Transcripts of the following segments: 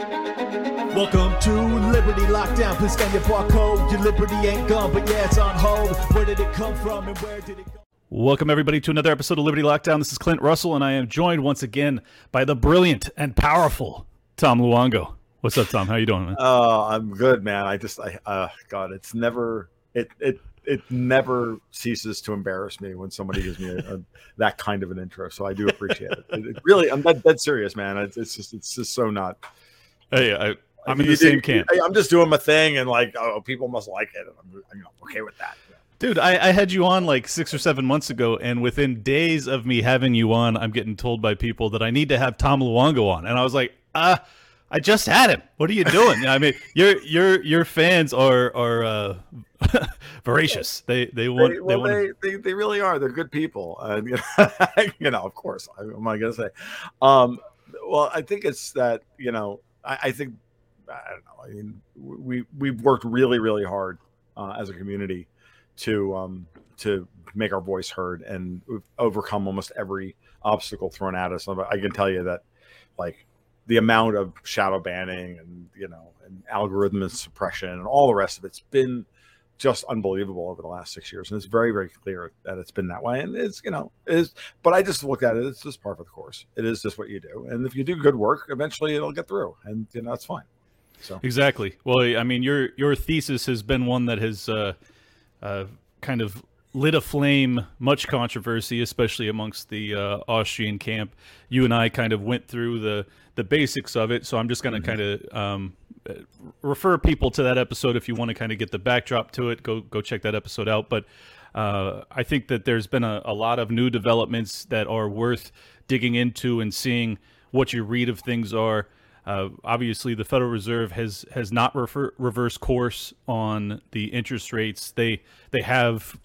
Welcome to Liberty Lockdown. Please scan your barcode. Your liberty ain't gone, but yeah, it's on hold. Where did it come from and where did it go? Welcome, everybody, to another episode of Liberty Lockdown. This is Clint Russell, and I am joined once again by the brilliant and powerful Tom Luongo. What's up, Tom? How you doing, man? Oh, I'm good, man. I just, I, uh, God, it's never, it, it, it never ceases to embarrass me when somebody gives me a, a, that kind of an intro. So I do appreciate it. it, it really, I'm dead, dead serious, man. It's, it's just, it's just so not. Hey, I, I'm in the same camp. I'm just doing my thing, and like, oh, people must like it. And I'm, I'm okay with that. Dude, I, I, had you on like six or seven months ago, and within days of me having you on, I'm getting told by people that I need to have Tom Luongo on, and I was like, uh, I just had him. What are you doing? I mean, your your your fans are are uh, voracious. They they want they, well, they, want they, they, they really are. They're good people, and you know, you know of course. What am I gonna say? Um, well, I think it's that you know, I, I think I don't know. I mean, we we've worked really really hard uh, as a community to um, to make our voice heard, and we've overcome almost every obstacle thrown at us. I can tell you that, like the amount of shadow banning and you know and algorithm suppression and all the rest of it's been just unbelievable over the last six years, and it's very very clear that it's been that way. And it's you know is but I just look at it. It's just part of the course. It is just what you do, and if you do good work, eventually it'll get through, and you know it's fine. So exactly. Well, I mean, your your thesis has been one that has. Uh uh, kind of lit a flame, much controversy, especially amongst the uh, Austrian camp. You and I kind of went through the the basics of it, so I'm just going to mm-hmm. kind of um, refer people to that episode if you want to kind of get the backdrop to it. Go go check that episode out. But uh, I think that there's been a, a lot of new developments that are worth digging into and seeing what your read of things are. Uh, obviously, the Federal Reserve has has not refer, reversed course on the interest rates. They they have,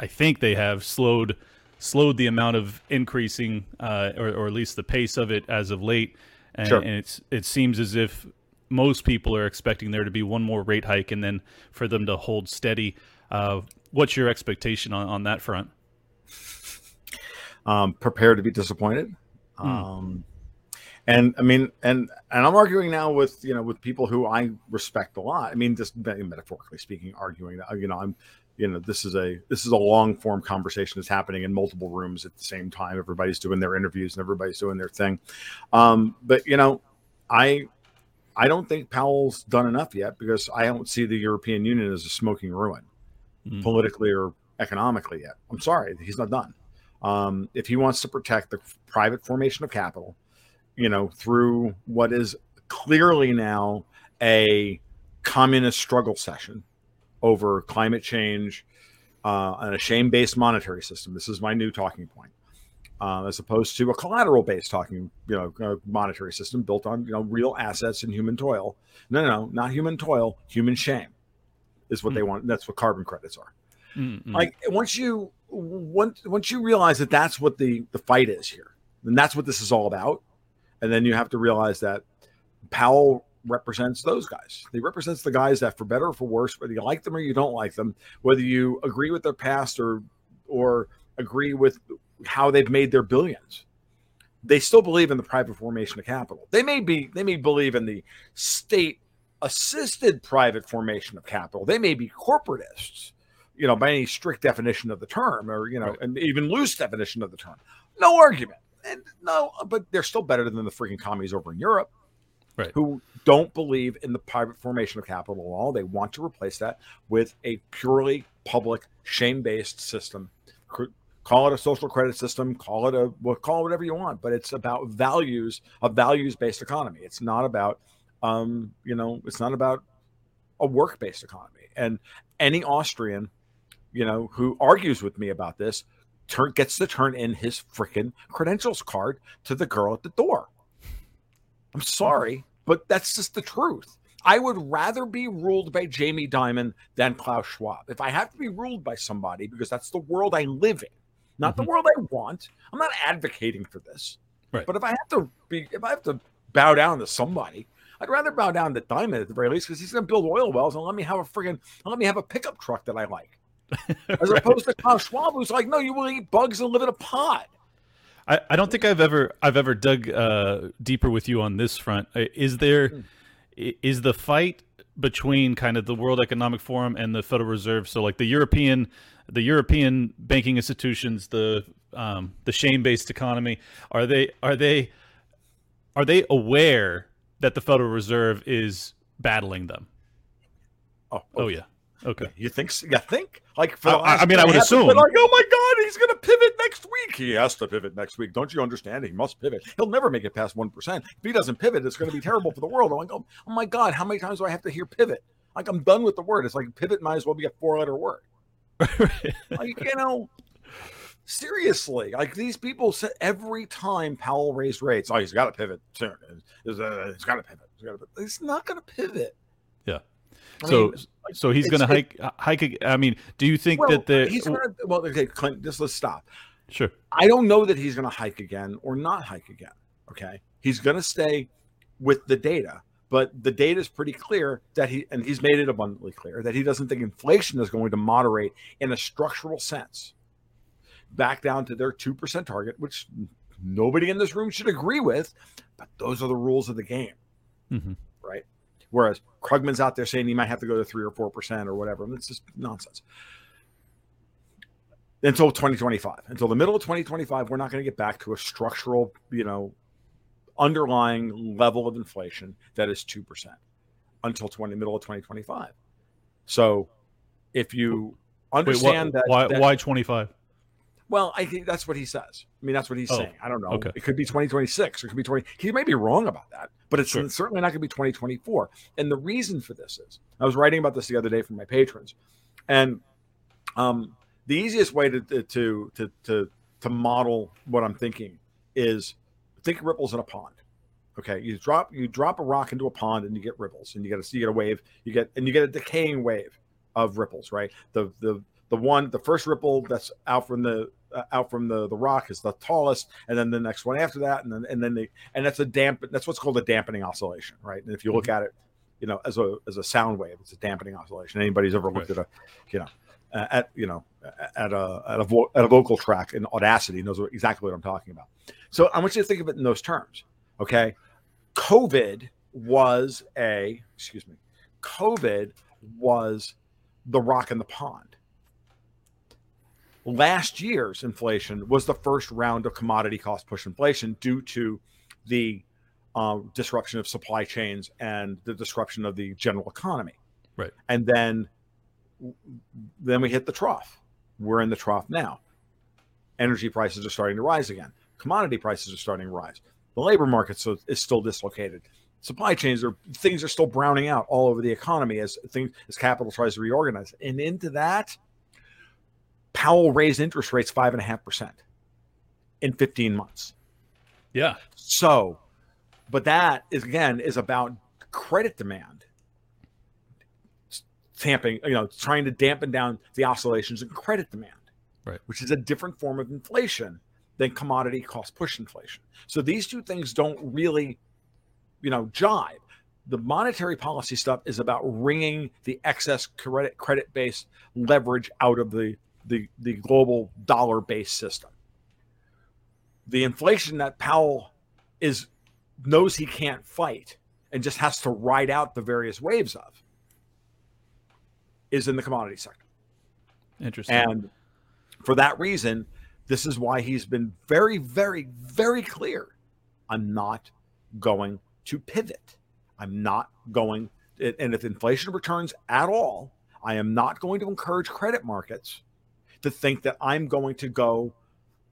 I think, they have slowed slowed the amount of increasing, uh, or, or, at least the pace of it as of late. And, sure. and it's it seems as if most people are expecting there to be one more rate hike, and then for them to hold steady. Uh, what's your expectation on, on that front? Um, prepare to be disappointed. Mm. Um, and I mean, and and I'm arguing now with you know with people who I respect a lot. I mean, just metaphorically speaking, arguing that you know I'm you know this is a this is a long form conversation that's happening in multiple rooms at the same time. Everybody's doing their interviews and everybody's doing their thing. Um, but you know, I I don't think Powell's done enough yet because I don't see the European Union as a smoking ruin, mm. politically or economically yet. I'm sorry, he's not done. Um, if he wants to protect the private formation of capital you know, through what is clearly now a communist struggle session over climate change uh, and a shame based monetary system. This is my new talking point. Uh, as opposed to a collateral based talking, you know, uh, monetary system built on, you know, real assets and human toil. No, no, no, not human toil, human shame is what mm. they want. That's what carbon credits are. Mm-hmm. Like once you once once you realize that that's what the the fight is here, and that's what this is all about. And then you have to realize that Powell represents those guys. He represents the guys that, for better or for worse, whether you like them or you don't like them, whether you agree with their past or or agree with how they've made their billions, they still believe in the private formation of capital. They may be they may believe in the state assisted private formation of capital. They may be corporatists, you know, by any strict definition of the term, or you know, right. and even loose definition of the term. No argument and no, but they're still better than the freaking commies over in Europe, right? Who don't believe in the private formation of capital at all. They want to replace that with a purely public, shame-based system. Call it a social credit system. Call it a well, call it whatever you want. But it's about values, a values-based economy. It's not about, um, you know, it's not about a work-based economy. And any Austrian, you know, who argues with me about this turn gets to turn in his freaking credentials card to the girl at the door. I'm sorry, but that's just the truth. I would rather be ruled by Jamie Dimon than Klaus Schwab. If I have to be ruled by somebody, because that's the world I live in, not mm-hmm. the world I want. I'm not advocating for this. Right. But if I have to be, if I have to bow down to somebody, I'd rather bow down to Dimon at the very least because he's going to build oil wells and let me have a friggin' let me have a pickup truck that I like. as right. opposed to Klaus Schwab, who's like, no, you will eat bugs and live in a pod. I, I don't think I've ever I've ever dug uh, deeper with you on this front. Is there? Hmm. the fight between kind of the World Economic Forum and the Federal Reserve. So like the European, the European banking institutions, the um, the shame based economy, are they are they are they aware that the Federal Reserve is battling them? Oh, oh yeah. Okay. You think? You think? Like, for I, I mean, I would assume. Like, oh my God, he's going to pivot next week. He has to pivot next week. Don't you understand? He must pivot. He'll never make it past one percent. If he doesn't pivot, it's going to be terrible for the world. I'm like, oh, oh my God, how many times do I have to hear pivot? Like, I'm done with the word. It's like pivot might as well be a four-letter word. like, you know, seriously, like these people said every time Powell raised rates, oh, he's got to pivot soon. He's, uh, he's got to pivot. He's, pivot. he's not going to pivot. I so, mean, so he's going to hike. Uh, hike. I mean, do you think well, that the he's to? Well, okay, Clint, just let's stop. Sure. I don't know that he's going to hike again or not hike again. Okay, he's going to stay with the data, but the data is pretty clear that he and he's made it abundantly clear that he doesn't think inflation is going to moderate in a structural sense back down to their two percent target, which nobody in this room should agree with, but those are the rules of the game. Mm-hmm. Whereas Krugman's out there saying he might have to go to three or four percent or whatever. And it's just nonsense. Until 2025, until the middle of 2025, we're not going to get back to a structural, you know, underlying level of inflation that is two percent until 20 middle of 2025. So, if you understand Wait, what, that, why why 25? Well, I think that's what he says. I mean, that's what he's oh, saying. I don't know. Okay. It could be 2026. It could be 20. He may be wrong about that, but it's sure. certainly not going to be 2024. And the reason for this is I was writing about this the other day for my patrons, and um, the easiest way to to to to to model what I'm thinking is think ripples in a pond. Okay, you drop you drop a rock into a pond and you get ripples, and you get a you get a wave, you get and you get a decaying wave of ripples, right? The the the one the first ripple that's out from the uh, out from the the rock is the tallest and then the next one after that and then and then the and that's a damp that's what's called a dampening oscillation right? And if you look mm-hmm. at it you know as a as a sound wave it's a dampening oscillation. Anybody's ever looked right. at a you know uh, at you know at a at a, vo- at a vocal track in audacity knows exactly what i'm talking about. So i want you to think of it in those terms okay? Covid was a excuse me covid was the rock in the pond last year's inflation was the first round of commodity cost push inflation due to the uh, disruption of supply chains and the disruption of the general economy. Right. And then then we hit the trough. We're in the trough now. Energy prices are starting to rise again. Commodity prices are starting to rise. The labor market so, is still dislocated. Supply chains are things are still browning out all over the economy as things as capital tries to reorganize. And into that, Powell raised interest rates five and a half percent in 15 months. Yeah. So, but that is again is about credit demand tamping, you know, trying to dampen down the oscillations in credit demand, right? Which is a different form of inflation than commodity cost push inflation. So these two things don't really, you know, jive. The monetary policy stuff is about wringing the excess credit credit based leverage out of the the, the global dollar based system. The inflation that Powell is knows he can't fight and just has to ride out the various waves of is in the commodity sector. Interesting. And for that reason, this is why he's been very, very, very clear. I'm not going to pivot. I'm not going, and if inflation returns at all, I am not going to encourage credit markets to think that I'm going to go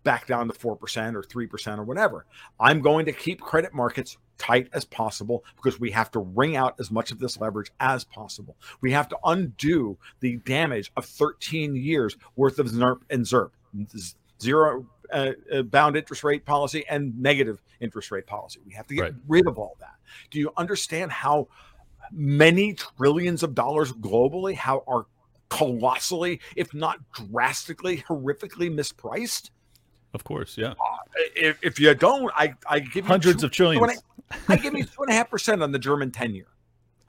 back down to 4% or 3% or whatever. I'm going to keep credit markets tight as possible because we have to wring out as much of this leverage as possible. We have to undo the damage of 13 years worth of ZIRP and NIRP, zero uh, uh, bound interest rate policy and negative interest rate policy. We have to get right. rid of all that. Do you understand how many trillions of dollars globally how are colossally, if not drastically, horrifically mispriced? Of course, yeah. Uh, if, if, you don't, I, I give you hundreds two, of trillions. I give you two and a half percent on the German ten year.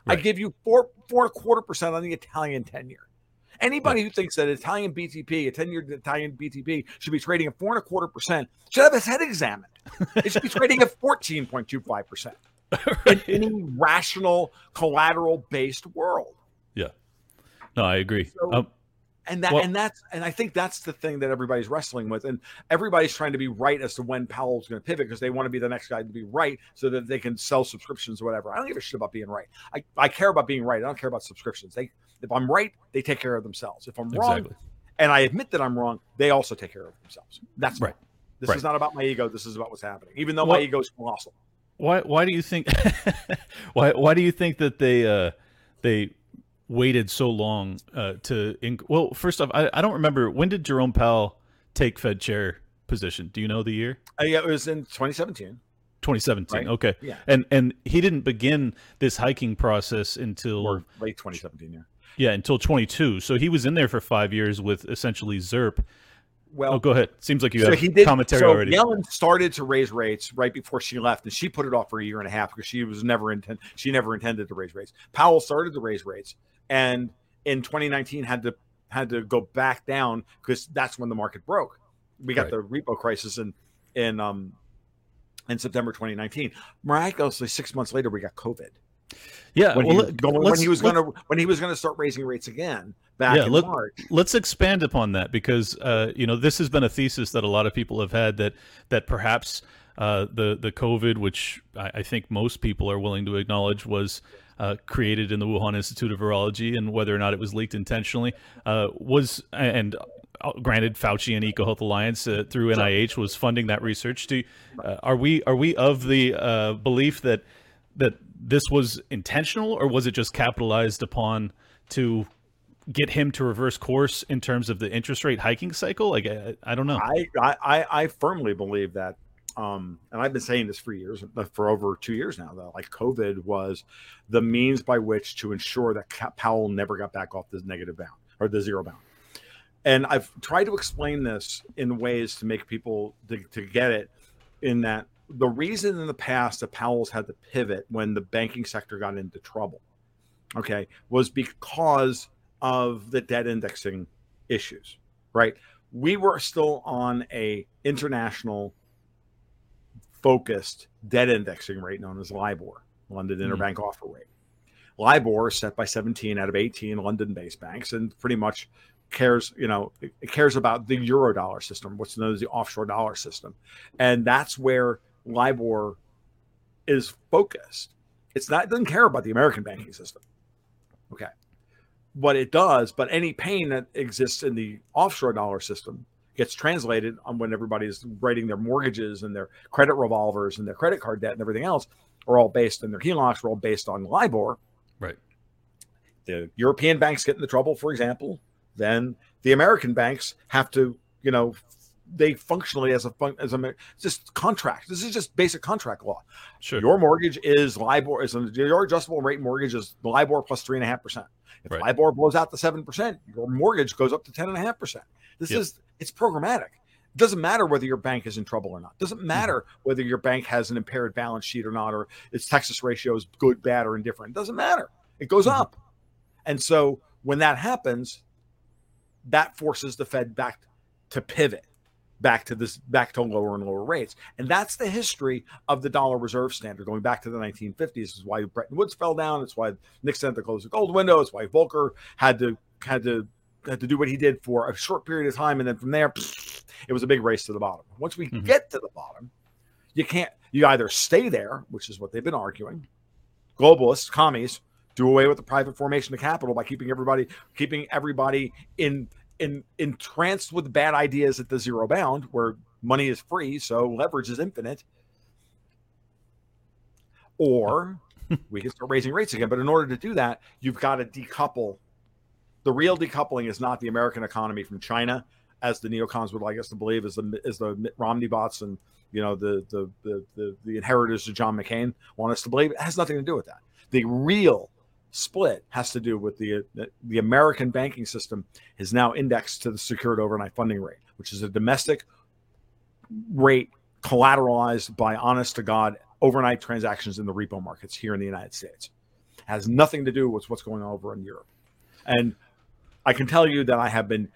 Right. I give you four four and a quarter percent on the Italian ten year. Anybody right. who thinks that Italian BTP, a 10 year Italian BTP, should be trading at four and a quarter percent should have his head examined. it should be trading at 14.25%. in any rational collateral based world. No, I agree. So, um, and that well, and that's and I think that's the thing that everybody's wrestling with, and everybody's trying to be right as to when Powell's going to pivot because they want to be the next guy to be right so that they can sell subscriptions or whatever. I don't give a shit about being right. I, I care about being right. I don't care about subscriptions. They if I'm right, they take care of themselves. If I'm wrong, exactly. and I admit that I'm wrong, they also take care of themselves. That's right. This right. is not about my ego. This is about what's happening. Even though well, my ego is colossal. Why? Why do you think? why? Why do you think that they uh, they waited so long uh, to? Inc- well, first off, I, I don't remember when did Jerome Powell take Fed chair position. Do you know the year? Uh, yeah, it was in 2017. 2017. Right? Okay. Yeah. And and he didn't begin this hiking process until or late 2017. Yeah. Yeah, until 22. So he was in there for five years with essentially ZIRP. Well, oh, go ahead. Seems like you so have he did, commentary so already. Yellen started to raise rates right before she left, and she put it off for a year and a half because she was never intent. She never intended to raise rates. Powell started to raise rates, and in 2019 had to had to go back down because that's when the market broke. We got right. the repo crisis in in um in September 2019. Miraculously, six months later, we got COVID. Yeah, when, well, he, going, when he was going to when he was going to start raising rates again back yeah, in let, March. Let's expand upon that because uh, you know this has been a thesis that a lot of people have had that that perhaps uh, the the COVID, which I, I, think most people are willing to acknowledge was uh, created in the Wuhan Institute of Virology, and whether or not it was leaked intentionally, uh, was and uh, granted Fauci and EcoHealth Alliance uh, through NIH was funding that research. Do are we are we of the belief that that this was intentional, or was it just capitalized upon to get him to reverse course in terms of the interest rate hiking cycle? Like, I, I don't know. I, I, I firmly believe that. Um, and I've been saying this for years, for over two years now, that like COVID was the means by which to ensure that Powell never got back off the negative bound or the zero bound. And I've tried to explain this in ways to make people to, to get it in that the reason in the past that Powell's had to pivot when the banking sector got into trouble, okay, was because of the debt indexing issues, right? We were still on a international focused debt indexing rate known as LIBOR, London mm-hmm. Interbank Offer Rate. LIBOR is set by 17 out of 18 London-based banks, and pretty much cares, you know, it cares about the euro dollar system, what's known as the offshore dollar system, and that's where LIBOR is focused. It's not it doesn't care about the American banking system. Okay. What it does, but any pain that exists in the offshore dollar system gets translated on when everybody's writing their mortgages and their credit revolvers and their credit card debt and everything else are all based on their HELOCs, are all based on LIBOR. Right. The European banks get into trouble, for example, then the American banks have to, you know, they functionally as a fun, as a just contract. This is just basic contract law. Sure. Your mortgage is LIBOR is your adjustable rate mortgage is LIBOR plus three and a half percent. If right. LIBOR blows out to seven percent, your mortgage goes up to ten and a half percent. This yep. is it's programmatic. It doesn't matter whether your bank is in trouble or not. It doesn't mm-hmm. matter mm-hmm. whether your bank has an impaired balance sheet or not, or its Texas ratio is good, bad, or indifferent. It doesn't matter. It goes mm-hmm. up. And so when that happens, that forces the Fed back to pivot back to this back to lower and lower rates. And that's the history of the dollar reserve standard going back to the 1950s this is why bretton woods fell down. It's why nixon had to close the gold window. It's why volcker had to had to had to do what he did for a short period of time. And then from there it was a big race to the bottom. Once we mm-hmm. get to the bottom you can't you either stay there which is what they've been arguing. Globalists commies do away with the private formation of capital by keeping everybody keeping everybody in in, entranced with bad ideas at the zero bound where money is free, so leverage is infinite. Or we can start raising rates again. But in order to do that, you've got to decouple. The real decoupling is not the American economy from China, as the neocons would like us to believe, as the is the Mitt Romney bots and you know the the the the, the inheritors of John McCain want us to believe. It has nothing to do with that. The real split has to do with the, the, the American banking system is now indexed to the secured overnight funding rate, which is a domestic rate collateralized by honest to God overnight transactions in the repo markets here in the United States. It has nothing to do with what's going on over in Europe. And I can tell you that I have been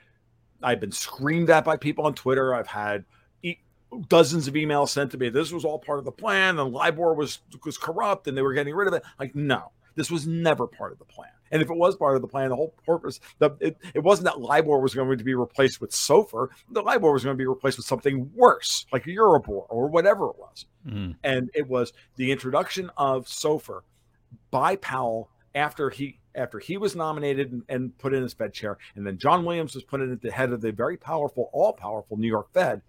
I've been screamed at by people on Twitter. I've had dozens of emails sent to me. This was all part of the plan, and LIBOR was was corrupt, and they were getting rid of it. Like, no, this was never part of the plan. And if it was part of the plan, the whole purpose, the, it, it wasn't that LIBOR was going to be replaced with SOFR. The LIBOR was going to be replaced with something worse, like Euribor or whatever it was. Mm. And it was the introduction of SOFR by Powell after he after he was nominated and, and put in as Fed chair, and then John Williams was put in at the head of the very powerful, all powerful New York Fed.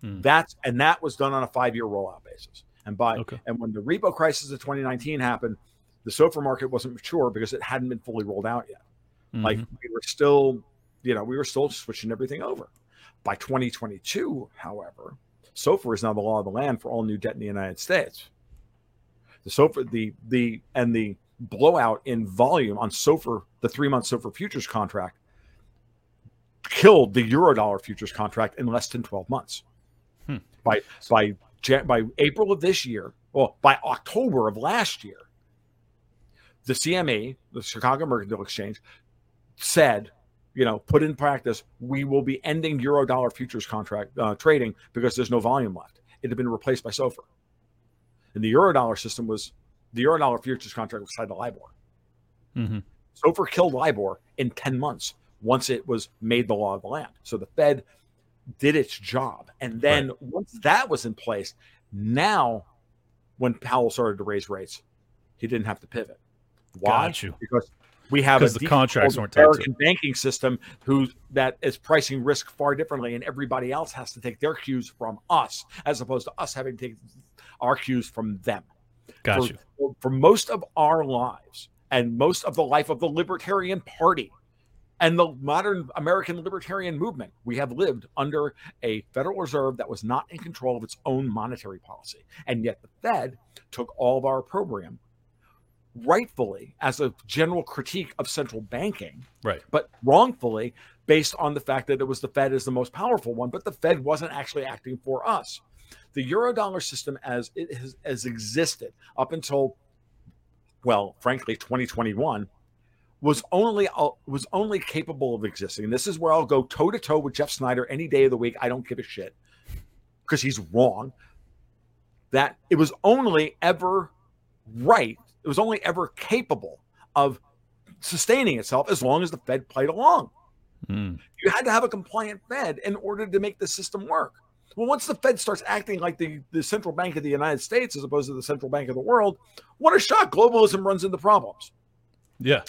Hmm. That's and that was done on a five year rollout basis. And by Okay. and when the repo crisis of 2019 happened, the SOFR market wasn't mature because it hadn't been fully rolled out yet. Like Mhm. we were still, you know, we were still switching everything over. By 2022, however, SOFR is now the law of the land for all new debt in the United States. The SOFR, the the and the blowout in volume on SOFR, the three month SOFR futures contract, killed the Eurodollar futures contract in less than 12 months. Hmm. By by by April of this year, well, by October of last year, the CME, the Chicago Mercantile Exchange, said, you know, put in practice, we will be ending Eurodollar futures contract uh, trading because there's no volume left. It had been replaced by SOFR, and the Eurodollar system was the Eurodollar futures contract was tied to LIBOR. Mhm. SOFR killed LIBOR in 10 months once it was made the law of the land. So the Fed did its job. And then once that was in place, now when Powell started to raise rates, he didn't have to pivot. Why? Got you. Because we have a the contracts weren't American banking system who that is pricing risk far differently, and everybody else has to take their cues from us, as opposed to us having to take our cues from them Got for, you. for most of our lives and most of the life of the Libertarian Party and the modern American libertarian movement, we have lived under a Federal Reserve that was not in control of its own monetary policy. And yet the Fed took all of our program rightfully as a general critique of central banking Right. but wrongfully based on the fact that it was the Fed is the most powerful one, but the Fed wasn't actually acting for us. The Eurodollar system as it has, has existed up until, well, frankly, 2021 was only uh, was only capable of existing. And this is where I'll go toe to toe with Jeff Snider any day of the week. I don't give a shit because he's wrong. That it was only ever right. It was only ever capable of sustaining itself as long as the Fed played along. Mm. You had to have a compliant Fed in order to make the system work. Well, once the Fed starts acting like the, the central bank of the United States as opposed to the central bank of the world, what a shock. Globalism runs into problems. Yeah.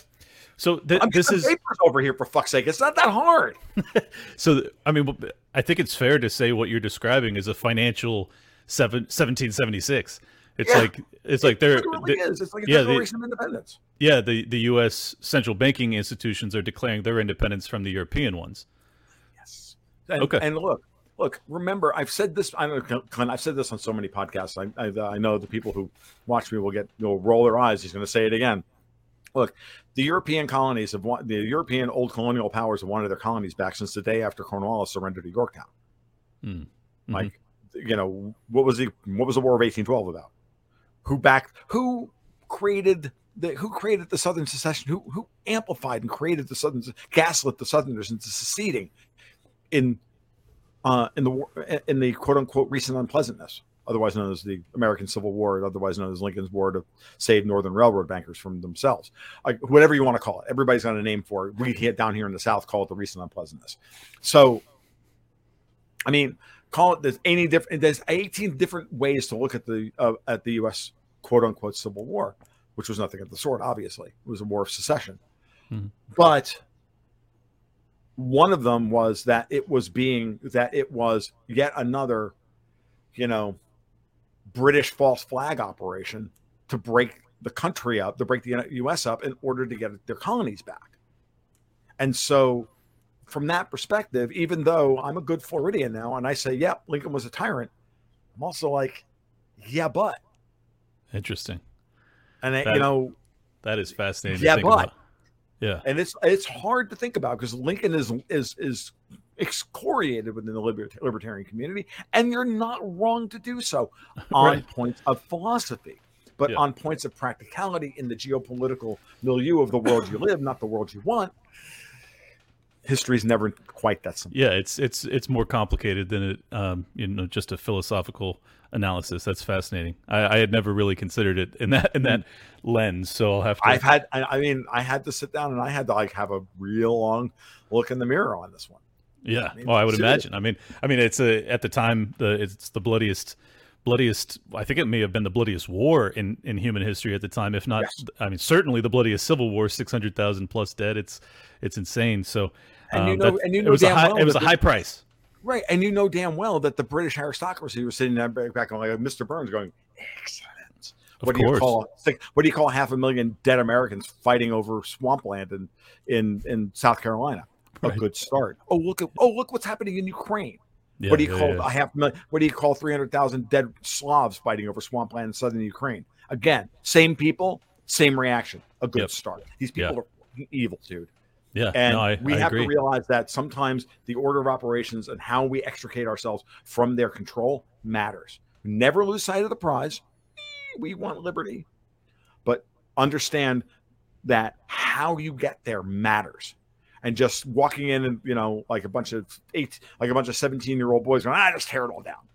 So th- I'm this is papers over here for fuck's sake. It's not that hard. so. I mean, I think it's fair to say what you're describing is a financial seven, 1776. It's Yeah. like it's like they're It really the- is. It's like a yeah, the- declaration of independence. yeah the the U.S. central banking institutions are declaring their independence from the European ones. Yes. And, Okay. And look, look. Remember, I've said this. I don't know, Clint. I've said this on so many podcasts. I, I, I know the people who watch me will get will roll their eyes. He's going to say it again. Look, the European colonies have want the European old colonial powers have wanted their colonies back since the day after Cornwallis surrendered to Yorktown. Mm. Mhm. Like, you know, what was the what was the War of eighteen twelve about? Who backed? Who created? The, who created the Southern secession? Who who amplified and created the Southern gaslit the Southerners into seceding in uh, in the war in the quote unquote recent unpleasantness, otherwise known as the American Civil War, otherwise known as Lincoln's War to save Northern Railroad bankers from themselves, like whatever you want to call it. Everybody's got a name for it. We down here in the South call it the recent unpleasantness. So, I mean, call it there's any different. There's 18 different ways to look at the uh, at the U.S. quote unquote Civil War, which was nothing of the sort. Obviously, it was a war of secession, Mhm. but one of them was that it was being that it was yet another you know british false flag operation to break the country up to break the us up in order to get their colonies back and so from that perspective even though i'm a good floridian now and i say yep lincoln was a tyrant i'm also like yeah but Interesting. and That- you know That is fascinating. Yeah, but- about. yeah, and it's it's hard to think about because Lincoln is is is excoriated within the liber- libertarian community, and you're not wrong to do so on Right. points of philosophy, but Yeah. on points of practicality in the geopolitical milieu of the world you live, not the world you want. History's never quite that simple. Yeah, it's it's it's more complicated than it um, you know just a philosophical analysis. That's fascinating. I, I had never really considered it in that in that lens. So I'll have to. I've had, I I mean, I had to sit down and I had to like have a real long look in the mirror on this one. Yeah. I mean, well, I would imagine. I mean, I mean, it's a at the time the it's the bloodiest, bloodiest. I think it may have been the bloodiest war in in human history at the time, if not. Yes. I mean, certainly the bloodiest civil war, six hundred thousand plus dead. It's it's insane. So. And you um, know- that- and you it know was a damn high, well it was a high price. Right. And you know damn well that the British aristocracy was sitting there back, on like Mr. Burns going, excellent. Of what do you call what do you call half a million dead Americans fighting over swampland in in, in South Carolina? A Right. good start. Oh look at oh look what's happening in Ukraine. Yeah, what do you yeah, call yeah. a half million? What do you call three hundred thousand dead Slavs fighting over swampland in southern Ukraine? Again, same people, same reaction. A good Yep. start. These people are evil, dude. Yeah, And no, I, we I have agree. to realize that sometimes the order of operations and how we extricate ourselves from their control matters. Never lose sight of the prize. We want liberty, but understand that how you get there matters. And just walking in and you know, like a bunch of eight, like a bunch of seventeen-year-old boys going, "I just tear it all down."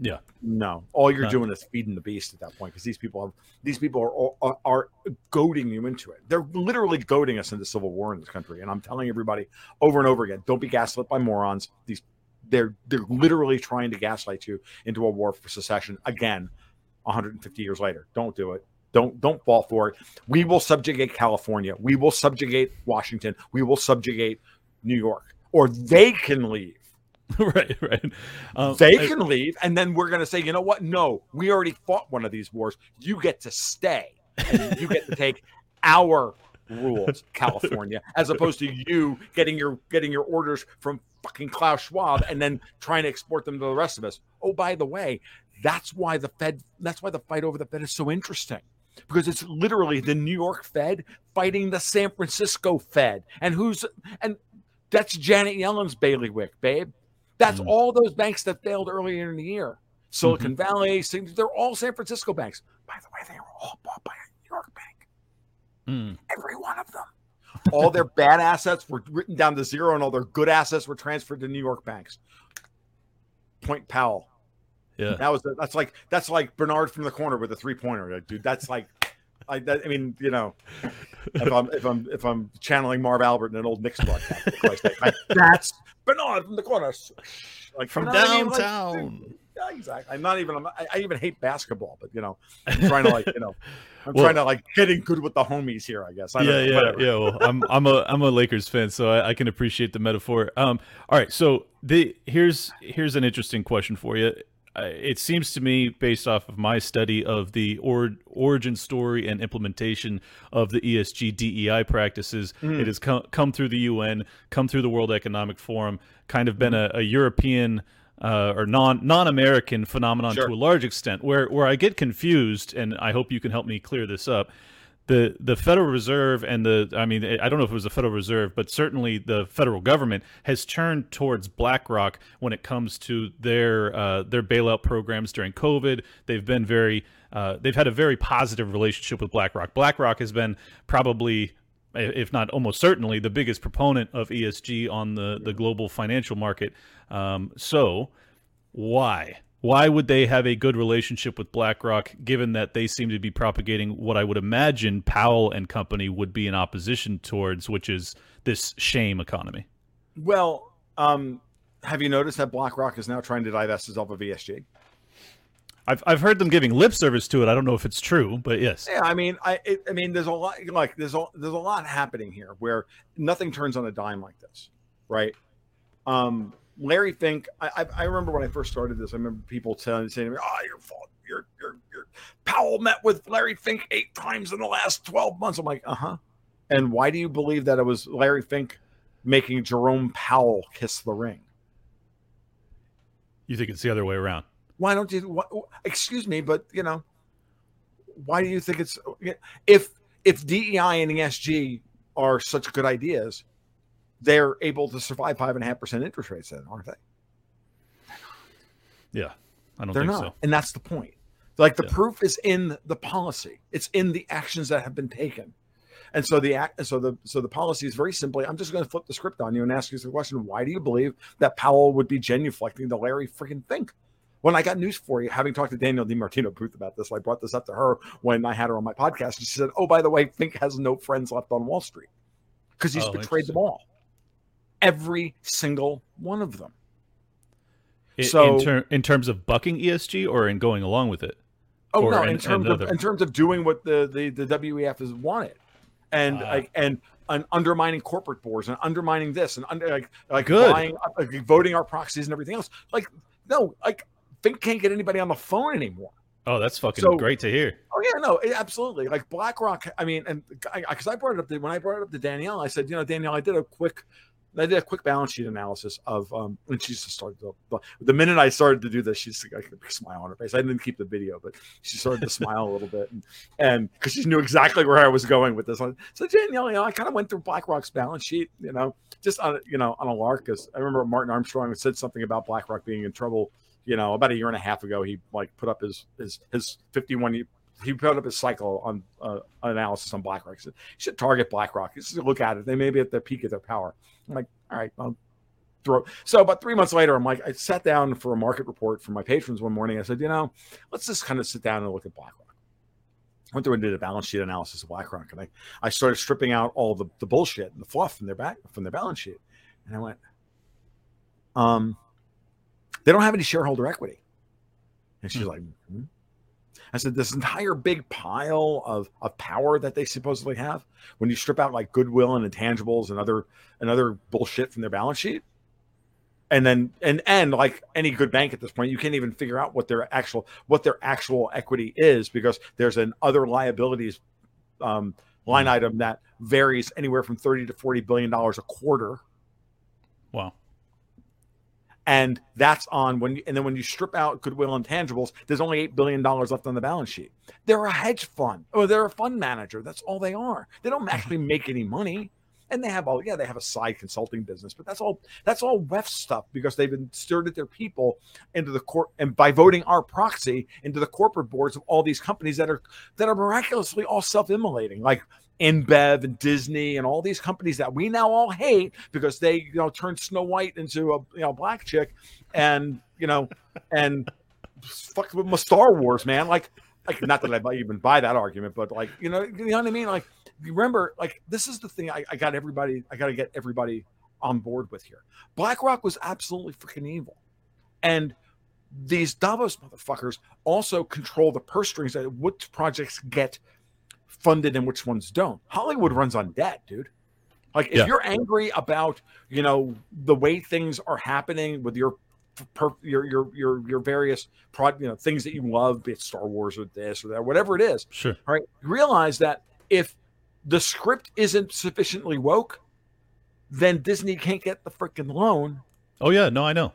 Yeah, No, all you're No. doing is feeding the beast at that point because these people have these people are, are are goading you into it. They're literally goading us into civil war in this country, and I'm telling everybody over and over again: don't be gaslit by morons. These they're they're literally trying to gaslight you into a war for secession again, 150 years later. Don't do it. Don't don't fall for it. We will subjugate California. We will subjugate Washington. We will subjugate New York, or they can leave right, right. Um, they I- can leave, and then we're going to say, you know what? No, we already fought one of these wars. You get to stay. You get to take our rules, California, as opposed to you getting your getting your orders from fucking Klaus Schwab and then trying to export them to the rest of us. Oh, by the way, that's why the Fed. That's why the fight over the Fed is so interesting. Because it's literally the New York Fed fighting the San Francisco Fed, and who's and that's Janet Yellen's bailiwick, babe. That's Mm. all those banks that failed earlier in the year. Silicon Valley, San- they're all San Francisco banks. By the way, they were all bought by a New York bank. Mm, Every one of them. All their bad assets were written down to zero, and all their good assets were transferred to New York banks. Point Powell. yeah, That was that's like that's like Bernard from the corner with a three pointer, dude. That's like, I that, I mean, you know, if I'm if I'm if I'm channeling Marv Albert in an old Knicks broadcast, for Christ's sake, like, that's Bernard from the corner, like from you know what I mean? Like, downtown. yeah, exactly. I'm not even. I'm, I, I even hate basketball, but you know, I'm trying to like, you know, I'm Well- trying to like getting good with the homies here. I guess. I don't yeah, know, yeah, whatever. yeah. Well, I'm I'm a I'm a Lakers fan, so I, I can appreciate the metaphor. Um, all right, so the here's here's an interesting question for you. It seems to me, based off of my study of the or, origin story and implementation of the ESG DEI practices, Mm. it has come come through the UN, come through the World Economic Forum, kind of been a, a European. Uh, or non non American phenomenon Sure. to a large extent, where where I get confused, and I hope you can help me clear this up the the Federal Reserve and the I mean I don't know if it was the Federal Reserve, but certainly the federal government has turned towards BlackRock when it comes to their uh, their bailout programs during COVID. They've been very uh, they've had a very positive relationship with BlackRock. BlackRock has been probably if not almost certainly the biggest proponent of ESG on the the global financial market. Um, so why? Why would they have a good relationship with BlackRock, given that they seem to be propagating what I would imagine Powell and company would be in opposition towards, which is this shame economy? Well, um, have you noticed that BlackRock is now trying to divest itself of ESG? I've I've heard them giving lip service to it. I don't know if it's true, but yes. Yeah, I mean, I it, I mean, there's a lot like there's a there's a lot happening here where nothing turns on a dime like this, right? Um, Larry Fink, I I, I remember when I first started this, I remember people telling saying to me, "Oh, your fault. Your your your Powell met with Larry Fink eight times in the last twelve months." I'm like, uh huh. And why do you believe that it was Larry Fink making Jerome Powell kiss the ring? You think it's the other way around? why don't you wh- excuse me but you know why do you think it's if if dei and esg are such good ideas they're able to survive five and a half percent interest rates then aren't they Yeah, I don't they're think not so. and that's the point like the Yeah. proof is in the policy it's in the actions that have been taken And so the act, so the so the policy is very simply, I'm just going to flip the script on you and ask you the question: Why do you believe that Powell would be genuflecting to Larry freaking Fink? When I got news for you, having talked to Danielle DiMartino Booth about this, I brought this up to her when I had her on my podcast. And she said, "Oh, by the way, Fink has no friends left on Wall Street because he's Oh, betrayed them all, every single one of them." I- So- in, ter- in terms of bucking ESG or in going along with it? Oh Or no, an- in terms of in terms of doing what the the, the WEF has wanted, and Ah. like and and undermining corporate boards and undermining this and under like like Good. buying like, voting our proxies and everything else. Like no, like Fink can't get anybody on the phone anymore. Oh, that's fucking So- great to hear. Oh yeah, no, absolutely. Like BlackRock. I mean, and because I, brought it up to, when I brought it up to Danielle, I said, you know, Danielle, I did a quick, I did a quick balance sheet analysis of, um, and she just started the, the minute I started to do this, she's got a big smile on her face. I didn't keep the video, but she started to smile a little bit, and because she knew exactly where I was going with this. So Danielle, you know, I kind of went through BlackRock's balance sheet, you know, just on, you know, on a lark. Because I remember Martin Armstrong said something about BlackRock being in trouble you know, about a year and a half ago, he like put up his his his 51 he put up his cycle on uh, analysis on BlackRock. He said, you should target BlackRock. You look at it. They may be at the peak of their power. I'm like, all right, I'll throw. So about three months later, I'm like, I sat down for a market report for my patrons one morning. I said, you know, let's just kind of sit down and look at BlackRock. Went through and did a balance sheet analysis of BlackRock, and I, I started stripping out all the, the bullshit and the fluff from their back from their balance sheet. And I went, um, they don't have any shareholder equity. And she's Hmm. like, "Hmm?" I said, this entire big pile of, of power that they supposedly have, when you strip out like goodwill and intangibles and other and other bullshit from their balance sheet, and then and and like any good bank at this point, you can't even figure out what their actual what their actual equity is because there's an other liabilities um, line item that varies anywhere from thirty to forty billion dollars a quarter Wow. And that's on when you, and then when you strip out goodwill and tangibles there's only $8 billion left on the balance sheet. They're a hedge fund or they're a fund manager. That's all they are. They don't actually make any money. And they have all yeah they have a side consulting business but that's all that's all wef stuff because they've inserted their people into the court and by voting our proxy into the corporate boards of all these companies that are that are miraculously all self-immolating. Like InBev and Disney and all these companies that we now all hate because they you know turned Snow White into a you know black chick and you know and fuck with my Star Wars man. Like like not that I even buy that argument but like you know you know what I mean? Like remember like this is the thing I, I got everybody I got to get everybody on board with here. BlackRock was absolutely freaking evil. And these Davos motherfuckers also control the purse strings that which projects get funded and which ones don't. Hollywood runs on debt, dude. Like if Yeah. you're angry about, you know, the way things are happening with your per, your your your your various prod, you know, things that you love, be it Star Wars or this or that, whatever it is, Sure. all right, realize that if the script isn't sufficiently woke, then Disney can't get the freaking loan. Oh yeah, no, I know.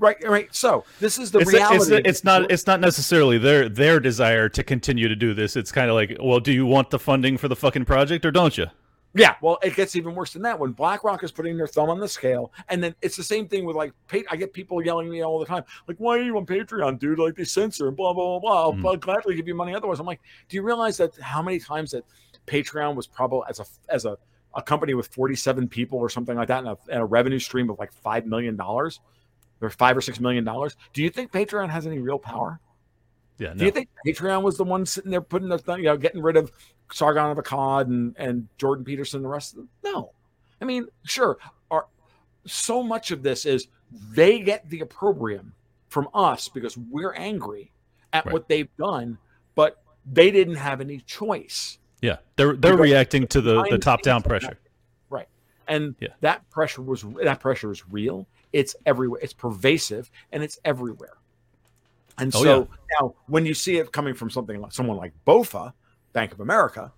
Right, right. So this is the It's, reality. it's, it's not it's not necessarily their their desire to continue to do this. It's kind of like, well, do you want the funding for the fucking project or don't you? Yeah, well, it gets even worse than that when BlackRock is putting their thumb on the scale, and then it's the same thing with like, I get people yelling at me all the time, like, "Why are you on Patreon, dude? Like they censor and blah blah blah blah." I'll, Mm. I'll gladly give you money otherwise. I'm like, do you realize that how many times that Patreon was probably as a as a, a company with 47 people or something like that, and a, and a revenue stream of like five million dollars or five or six million dollars? Do you think Patreon has any real power? Yeah, Do you think Patreon was the one sitting there putting the thing, you know, getting rid of Sargon of Akkad and, and Jordan Peterson and the rest of them? No. I mean, sure. Our, so much of this is they get the opprobrium from us because we're angry at Right. what they've done, but they didn't have any choice. yeah, they're they're Because reacting to the the top down pressure. Right. And Yeah. that pressure was that pressure is real. It's everywhere. It's pervasive and it's everywhere. And Oh, so now when you see it coming from something like someone like BOFA, Bank of America,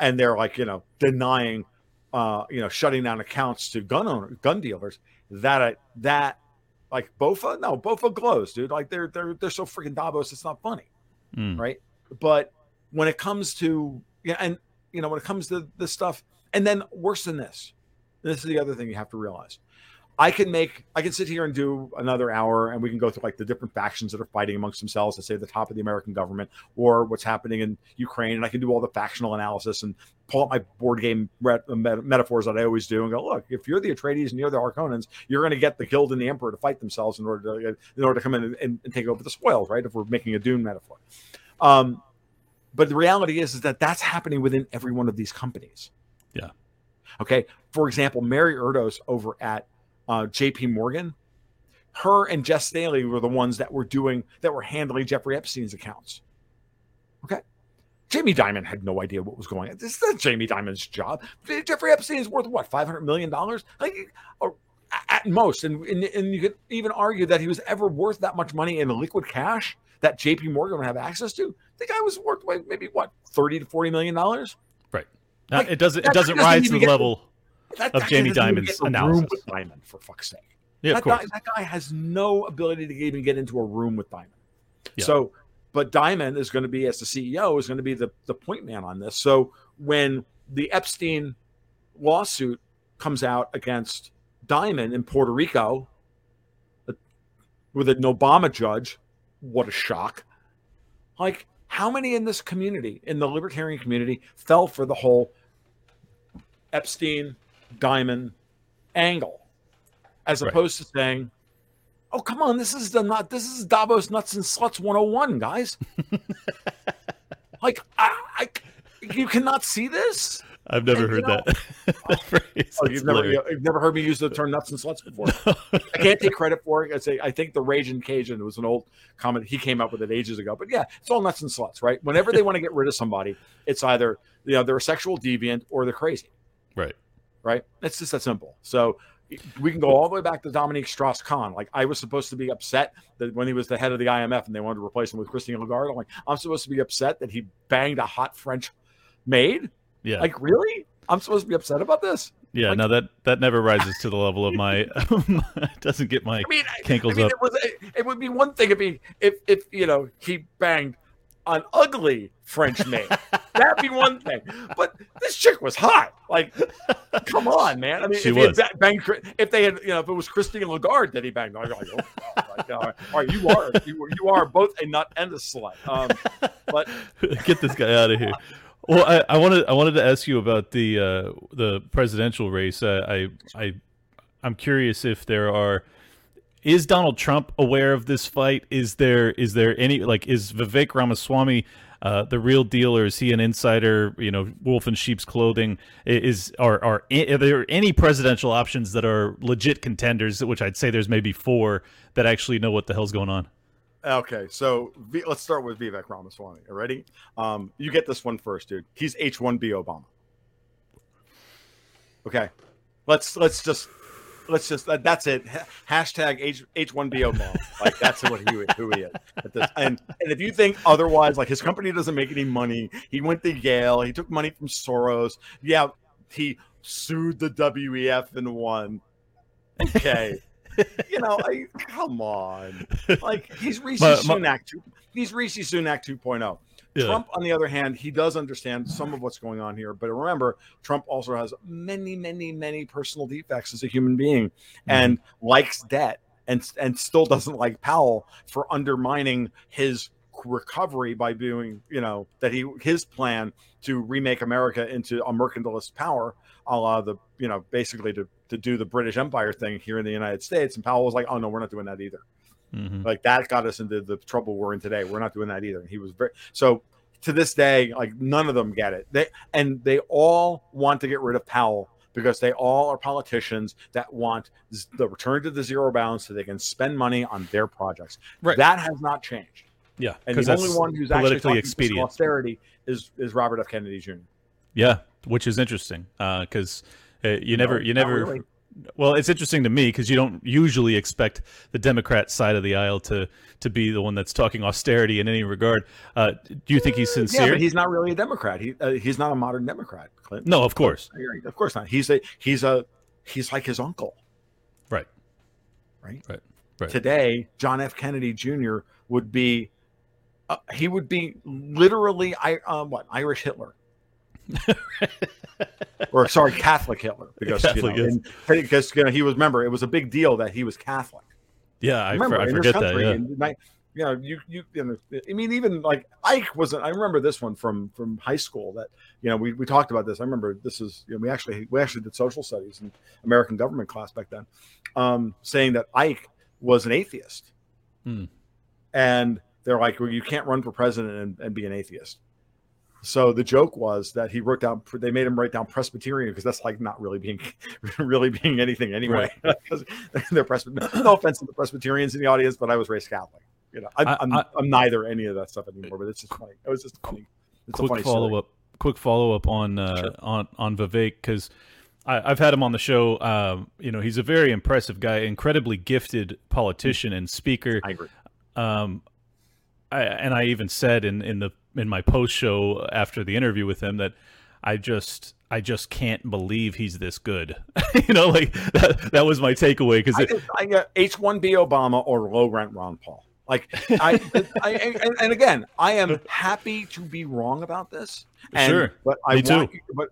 and they're like, you know, denying uh, you know, shutting down accounts to gun owner gun dealers, that I that like BOFA, no, BOFA glows, dude. Like they're they're they're so freaking Davos, it's not funny Mm. right? But when it comes to yeah, and you know, when it comes to this stuff, and then worse than this, this is the other thing you have to realize. I can make I can sit here and do another hour and we can go through like the different factions that are fighting amongst themselves to say the top of the American government or what's happening in Ukraine. And I can do all the factional analysis and pull up my board game met- metaphors that I always do and go look if you're the Atreides and you're the Harkonnens you're going to get the guild and the emperor to fight themselves in order to in order to come in and, and, and take over the spoils right? If we're making a Dune metaphor. Um but the reality is is that that's happening within every one of these companies. Yeah. okay? For example Mary Erdos over at uh, JP Morgan, her and Jes Staley were the ones that were doing that were handling Jeffrey Epstein's accounts. Okay. Jamie Dimon had no idea what was going on. This is Jamie Dimon's job. Jeffrey Epstein is worth what, five hundred million dollars, like, or at most. And, and and you could even argue that he was ever worth that much money in liquid cash that J.P. Morgan would have access to. The guy was worth maybe what thirty to forty million dollars. Right. Like, it doesn't. It doesn't doesn't rise to the level. That Of Jamie Dimon's get in a analysis. Dimon, for fuck's sake. Yeah, that of course. Guy, that guy has no ability to even get into a room with Dimon. Yeah. So, but Dimon is going to be, as the CEO, is going to be the, the point man on this. So when the Epstein lawsuit comes out against Dimon in Puerto Rico uh, with an Obama judge, what a shock. Like, how many in this community, in the libertarian community, fell for the whole Epstein Dimon angle, as Right. opposed to saying, "Oh, come on, this is the not this is Davos nuts and sluts 101, guys." like, I, I, you cannot see this. I've never and, you heard know- that, oh, phrase. Oh, you've never, you've never heard me use the term nuts and sluts before. I can't take credit for it. I say I think the Raging Cajun was an old comment. He came up with it ages ago. But yeah, it's all nuts and sluts, right? Whenever they want to get rid of somebody, it's either you know they're a sexual deviant or they're crazy. Right. Right? It's just that simple. So we can go all the way back to Dominique Strauss Kahn. Like I was supposed to be upset that when he was the head of the IMF and they wanted to replace him with Christine Lagarde. I'm like, I'm supposed to be upset that he banged a hot French maid. Yeah. Like really? I'm supposed to be upset about this? yeah. like- no, that that never rises to the level of my. doesn't get my I mean, I, I mean, up. it was it, it would be one thing if he if if you know he banged an ugly French maid. That'd be one thing. But this chick was hot. Like, come on, man. I mean, She if he had was. ba- banged, if they had, you know, if it was Christine Lagarde that he banged, I'd be like, oh, God, like, all right, all right, you are you, are- you are both a nut and a slut. Um, but get this guy out of here. Well, I, I wanted I wanted to ask you about the uh, the presidential race. Uh, I I I'm curious if there are is Donald Trump aware of this fight? Is there is there any like is Vivek Ramaswamy uh, the real deal, or is he an insider? You know, wolf in sheep's clothing. Is are are, are there any presidential options that are legit contenders? Which I'd say there's maybe four that actually know what the hell's going on. okay, so v, let's start with Vivek Ramaswamy. Ready? Um, you get this one first, dude. He's H1B Obama. Okay, let's let's just let's just that, that's it. Hashtag H H1B Obama. Like that's what he who he is. At this. And and if you think otherwise, like his company doesn't make any money, he went to Yale, he took money from Soros. Yeah, he sued the WEF and won. Okay. you know, I, come on. Like he's Rishi My- my- Sunak. two- he's Rishi Sunak 2.0. Yeah. Trump, on the other hand, he does understand some of what's going on here. But remember, Trump also has many, many, many personal defects as a human being mm-hmm. and likes debt and, and still doesn't like Powell for undermining his recovery by doing, you know, that he his plan to remake America into a mercantilist power, a la the, you know, basically to, to do the British Empire thing here in the United States. And Powell was like, oh, no, we're not doing that either. Mhm. Like that got us into the trouble we're in today. We're not doing that either. And he was very so to this day, like none of them get it. They and they all want to get rid of Powell because they all are politicians that want the return to the zero balance so they can spend money on their projects. Right. That has not changed. Yeah, And the only one who's actually politically expedient. austerity is is Robert F. Kennedy Jr. Yeah, which is interesting because uh, you never, No, you never. really. Well, it's interesting to me because you don't usually expect the Democrat side of the aisle to to be the one that's talking austerity in any regard. Uh, do you think he's sincere? Yeah, but he's not really a Democrat. He uh, he's not a modern Democrat, Clint. no, of course, Of course not. He's a he's a he's like his uncle. right, Right. right, right. today john f kennedy jr would be uh, he would be literally i um, what irish hitler or sorry, Catholic Hitler, because Catholic, you know, and- because you know, he was remember it was a big deal that he was Catholic. Yeah, I, remember for- I forget that. Yeah. you know, you, you you know, I mean, even like Ike wasn't. I remember this one from from high school that you know we, we talked about this. I remember this is you know we actually we actually did social studies in American government class back then, um, saying that Ike was an atheist, Hmm. and they're like, well, you can't run for president and, and be an atheist. So the joke was that he wrote down. They made him write down Presbyterian because that's like not really being, really being anything anyway. 'Cause they're Presbyterian. No offense to the Presbyterians in the audience, but I was raised Catholic. You know, I'm, I- I'm, I- I'm neither any of that stuff anymore. But it's just funny. It was just funny. It's a quick funny follow story. up. Quick follow up on uh, Sure. on on Vivek because I've had him on the show. Um, you know, he's a very impressive guy, incredibly gifted politician and speaker. I agree. um, I, and I even said in, in the in my post show after the interview with him that I just I just can't believe he's this good. you know, like that, that was my takeaway because I H one B Obama or low rent Ron Paul. Like I, I and, and again, I am happy to be wrong about this. And, Sure. but I Me too. but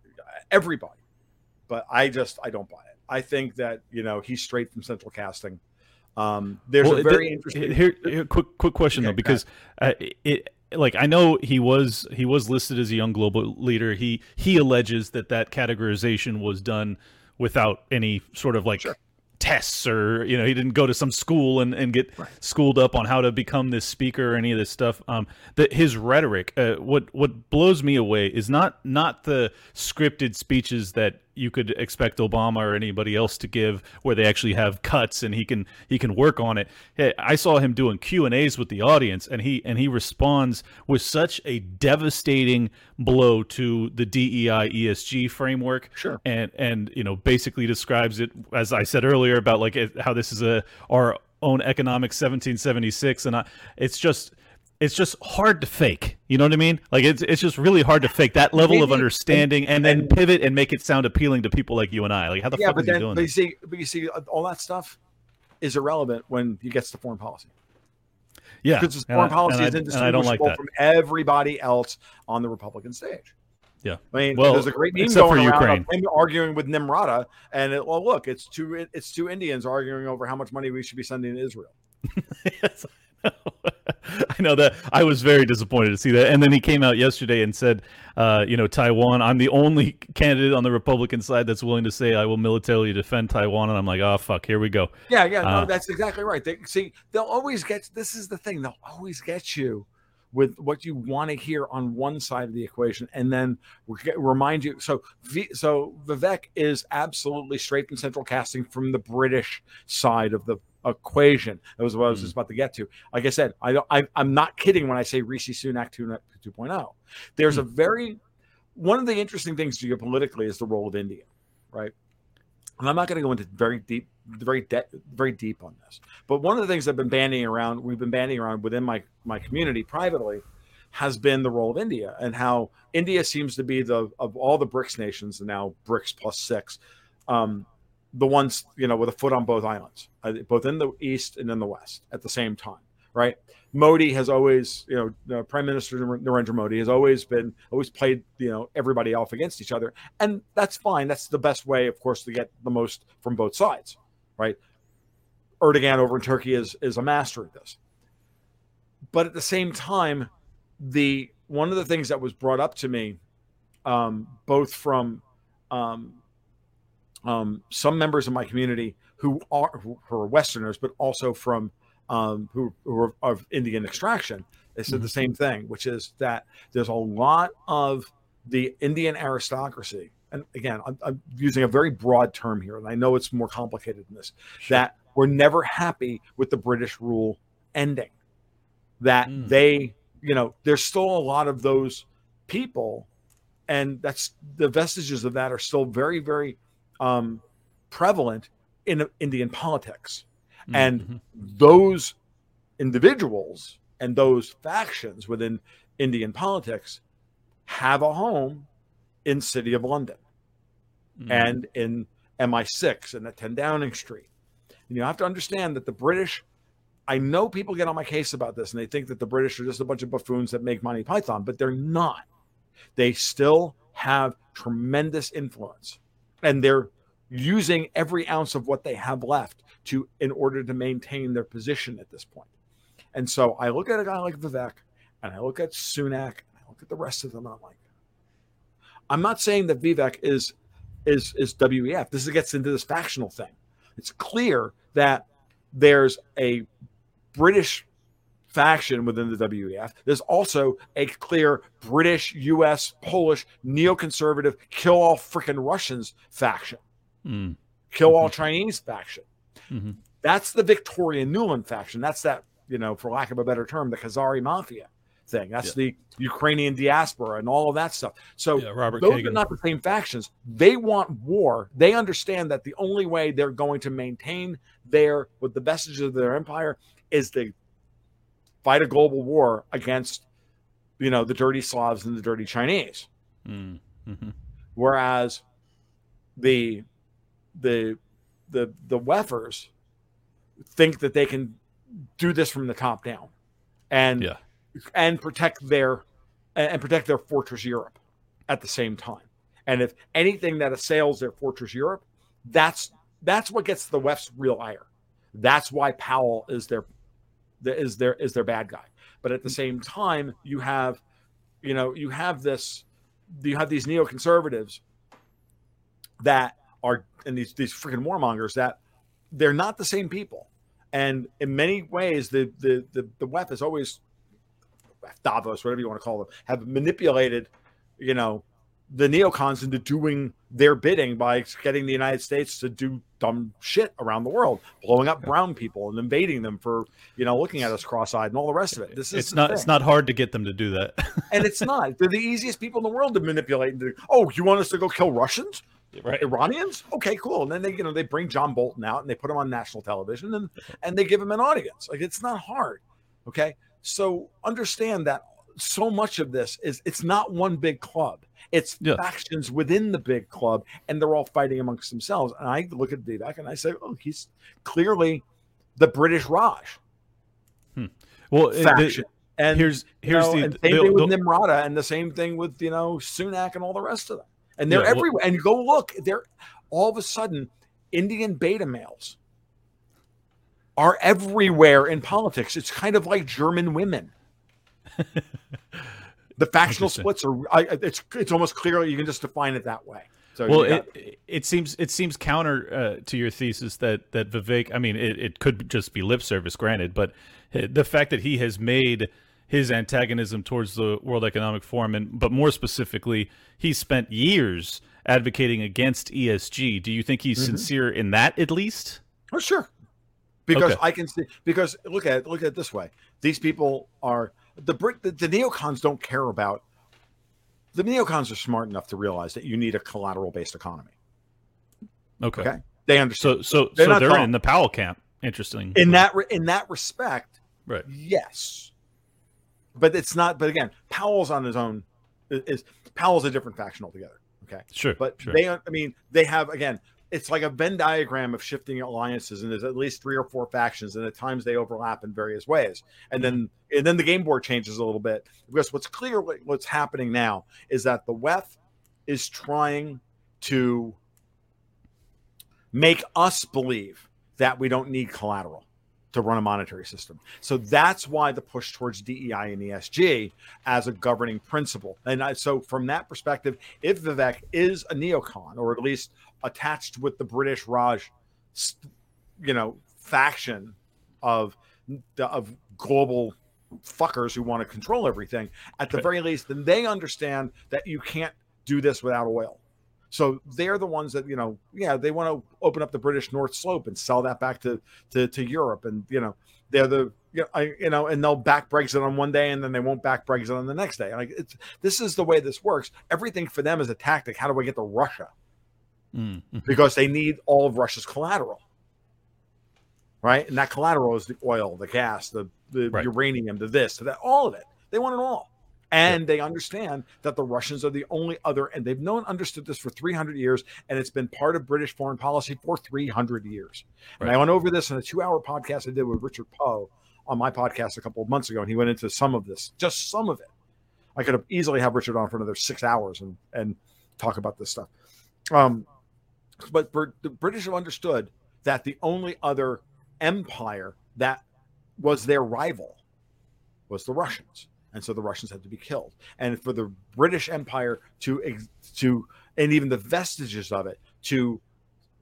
everybody. But I just I don't buy it. I think that you know he's straight from Central Casting. Um, there's Well, a very th- interesting. Here, here, quick, quick question Okay, though, because uh, it, like I know he was he was listed as a young global leader. He he alleges that that categorization was done without any sort of like Sure. tests or you know he didn't go to some school and, and get schooled up on how to become this speaker or any of this stuff. Um, that his rhetoric, uh, what what blows me away is not not the scripted speeches that you could expect Obama or anybody else to give, where they actually have cuts and he can he can work on it. Hey, I saw him doing Q and A's with the audience, and he and he responds with such a devastating blow to the DEI ESG framework. Sure. and and you know basically describes it as I said earlier about like how this is a our own economic 1776, and I, it's just. It's just hard to fake. You know what I mean? Like it's it's just really hard to fake that level of understanding and, then pivot and make it sound appealing to people like you and I. Like how the yeah, fuck but is he then doing but you see, but you see, all that stuff is irrelevant when he gets to foreign policy. Yeah, because foreign I- policy is I, and I don't like from everybody else on the Republican stage. Yeah. I mean, Well, there's a great meme except for going around him arguing with Nimrata, and it, well, look, it's two it's two Indians arguing over how much money we should be sending to Israel. Yes, I know. That. I was very disappointed to see that. And then he came out yesterday and said, uh, you know, Taiwan, I'm the only candidate on the Republican side that's willing to say I will militarily defend Taiwan. And I'm like, oh, fuck, here we go. Yeah, yeah, no, Uh, that's exactly right. They see, they'll always get. This is the thing; they'll always get you with what you want to hear on one side of the equation, and then re- remind you. So, v, so Vivek is absolutely straight from central casting from the British side of the equation. That was what I was just about to get to. Like I said, I, I, I'm not kidding when I say Rishi Sunak 2, 2.0. There's a very one of the interesting things geopolitically is the role of India, right? And I'm not going to go into very deep, very de- very deep on this. But one of the things I've been bandying around, we've been bandying around within my my community privately, has been the role of India and how India seems to be the of all the BRICS nations and now BRICS plus six, um, the ones you know with a foot on both islands, uh, both in the east and in the west at the same time, right? Modi has always, you know, Prime Minister Narendra Modi has always been always played, you know, everybody off against each other, and that's fine. That's the best way, of course, to get the most from both sides, right? Erdogan over in Turkey is is a master at this, but at the same time, the one of the things that was brought up to me, um, both from um, um, some members of my community who are who are Westerners, but also from um, who, who are of Indian extraction. They said the same thing, which is that there's a lot of the Indian aristocracy, and again, I'm, I'm using a very broad term here, and I know it's more complicated than this. That were never happy with the British rule ending. That Mm. they, you know, there's still a lot of those people, and that's the vestiges of that are still very, very um, prevalent in Indian politics. And Mhm. those individuals and those factions within Indian politics have a home in City of London Mhm. and in MI6 and at 10 Downing Street. And you have to understand that the British, I know people get on my case about this and they think that the British are just a bunch of buffoons that make Monty Python, but they're not. They still have tremendous influence, and they're using every ounce of what they have left to in order to maintain their position at this point. And so I look at a guy like Vivek, and I look at Sunak, and I look at the rest of them, and I'm like, I'm not saying that Vivek is is is WEF. This gets into this factional thing. It's clear that there's a British faction within the WEF. There's also a clear British, US, Polish, neoconservative, kill all freaking Russians faction, Mm. kill all Mhm. Chinese faction. Mhm. That's the Victoria Nuland faction. That's that, you know, for lack of a better term, the Khazari mafia thing. That's the Ukrainian diaspora and all of that stuff. So Yeah, Robert those Kagan. are not the same factions. They want war. They understand that the only way they're going to maintain their with the vestiges of their empire is to fight a global war against, you know, the dirty Slavs and the dirty Chinese. Mm. Mhm. Whereas the the the the Weffers think that they can do this from the top down and Yeah. and protect their and and protect their fortress Europe at the same time. And if anything that assails their fortress Europe, that's that's what gets the West's real ire. That's why Powell is their is their is their bad guy. But at the mm-hmm. same time, you have you know you have this you have these neoconservatives that are and these these freaking warmongers that they're not the same people. And in many ways, the the the, the WEF is always Davos, whatever you want to call them, have manipulated, you know, the neocons into doing their bidding by getting the United States to do dumb shit around the world, blowing up brown people and invading them for, you know, looking at us cross-eyed and all the rest of it. This is It's not. thing. It's not hard to get them to do that. and it's not. They're the easiest people in the world to manipulate. And do, oh, you want us to go kill Russians? right. Iranians? Okay, cool. And then they, you know, they bring John Bolton out and they put him on national television and and they give him an audience. Like it's not hard. Okay. So understand that so much of this is it's not one big club. It's Yeah. factions within the big club, and they're all fighting amongst themselves. And I look at Vivek and I say, oh, he's clearly the British Raj hmm. Well, it- the- faction. and here's you here's know, the, and the- same thing with Nimrata, and the same thing with you know Sunak and all the rest of them. And they're Yeah, well- everywhere. and you go look, they're all of a sudden Indian beta males are everywhere in politics. It's kind of like German women. the factional splits are. I, it's it's almost clearly you can just define it that way. So well, got- it it seems it seems counter uh, to your thesis that that Vivek. I mean, it, it could just be lip service, granted, but uh, the fact that he has made his antagonism towards the World Economic Forum, and but more specifically, he spent years advocating against ESG. Do you think he's Mm-hmm. sincere in that, at least? Oh, sure. Because Okay. I can see because look at it, look at it this way. These people are the Brit the, the neocons don't care about the neocons are smart enough to realize that you need a collateral based economy. Okay. Okay. They understand. So so They're so they're dumb. in the Powell camp. Interesting. in that re- in that respect, right. yes. But it's not but again, Powell's on his own is, is Powell's a different faction altogether. Okay. Sure. But sure. they, I mean, they have again. It's like a Venn diagram of shifting alliances, and there's at least three or four factions, and at times they overlap in various ways. And mm-hmm. then, and then the game board changes a little bit because what's clear, what's happening now is that the WEF is trying to make us believe that we don't need collateral to run a monetary system. So that's why the push towards DEI and ESG as a governing principle. And I, so, from that perspective, if Vivek is a neocon or at least attached with the British Raj, you know, faction of of global fuckers who want to control everything, at the very least, then they understand that you can't do this without oil. So they're the ones that you know, yeah, they want to open up the British North Slope and sell that back to to, to Europe, and you know, they're the you know, I, you know, and they'll back Brexit on one day, and then they won't back Brexit on the next day. Like it's this is the way this works. Everything for them is a tactic. How do I get to Russia? Mm, mhm. Because they need all of Russia's collateral, right? And that collateral is the oil, the gas, the the Right. uranium, the this, the that, all of it. They want it all. And they understand that the Russians are the only other, and they've known, understood this for 300 years, and it's been part of British foreign policy for 300 years. And I went over this in a two hour podcast I did with Richard Poe on my podcast a couple of months ago, and he went into some of this, just some of it, I could have easily have Richard on for another six hours and and talk about this stuff. Um, but the British have understood that the only other empire that was their rival was the Russians, and so the Russians had to be killed. And for the British Empire to to and even the vestiges of it to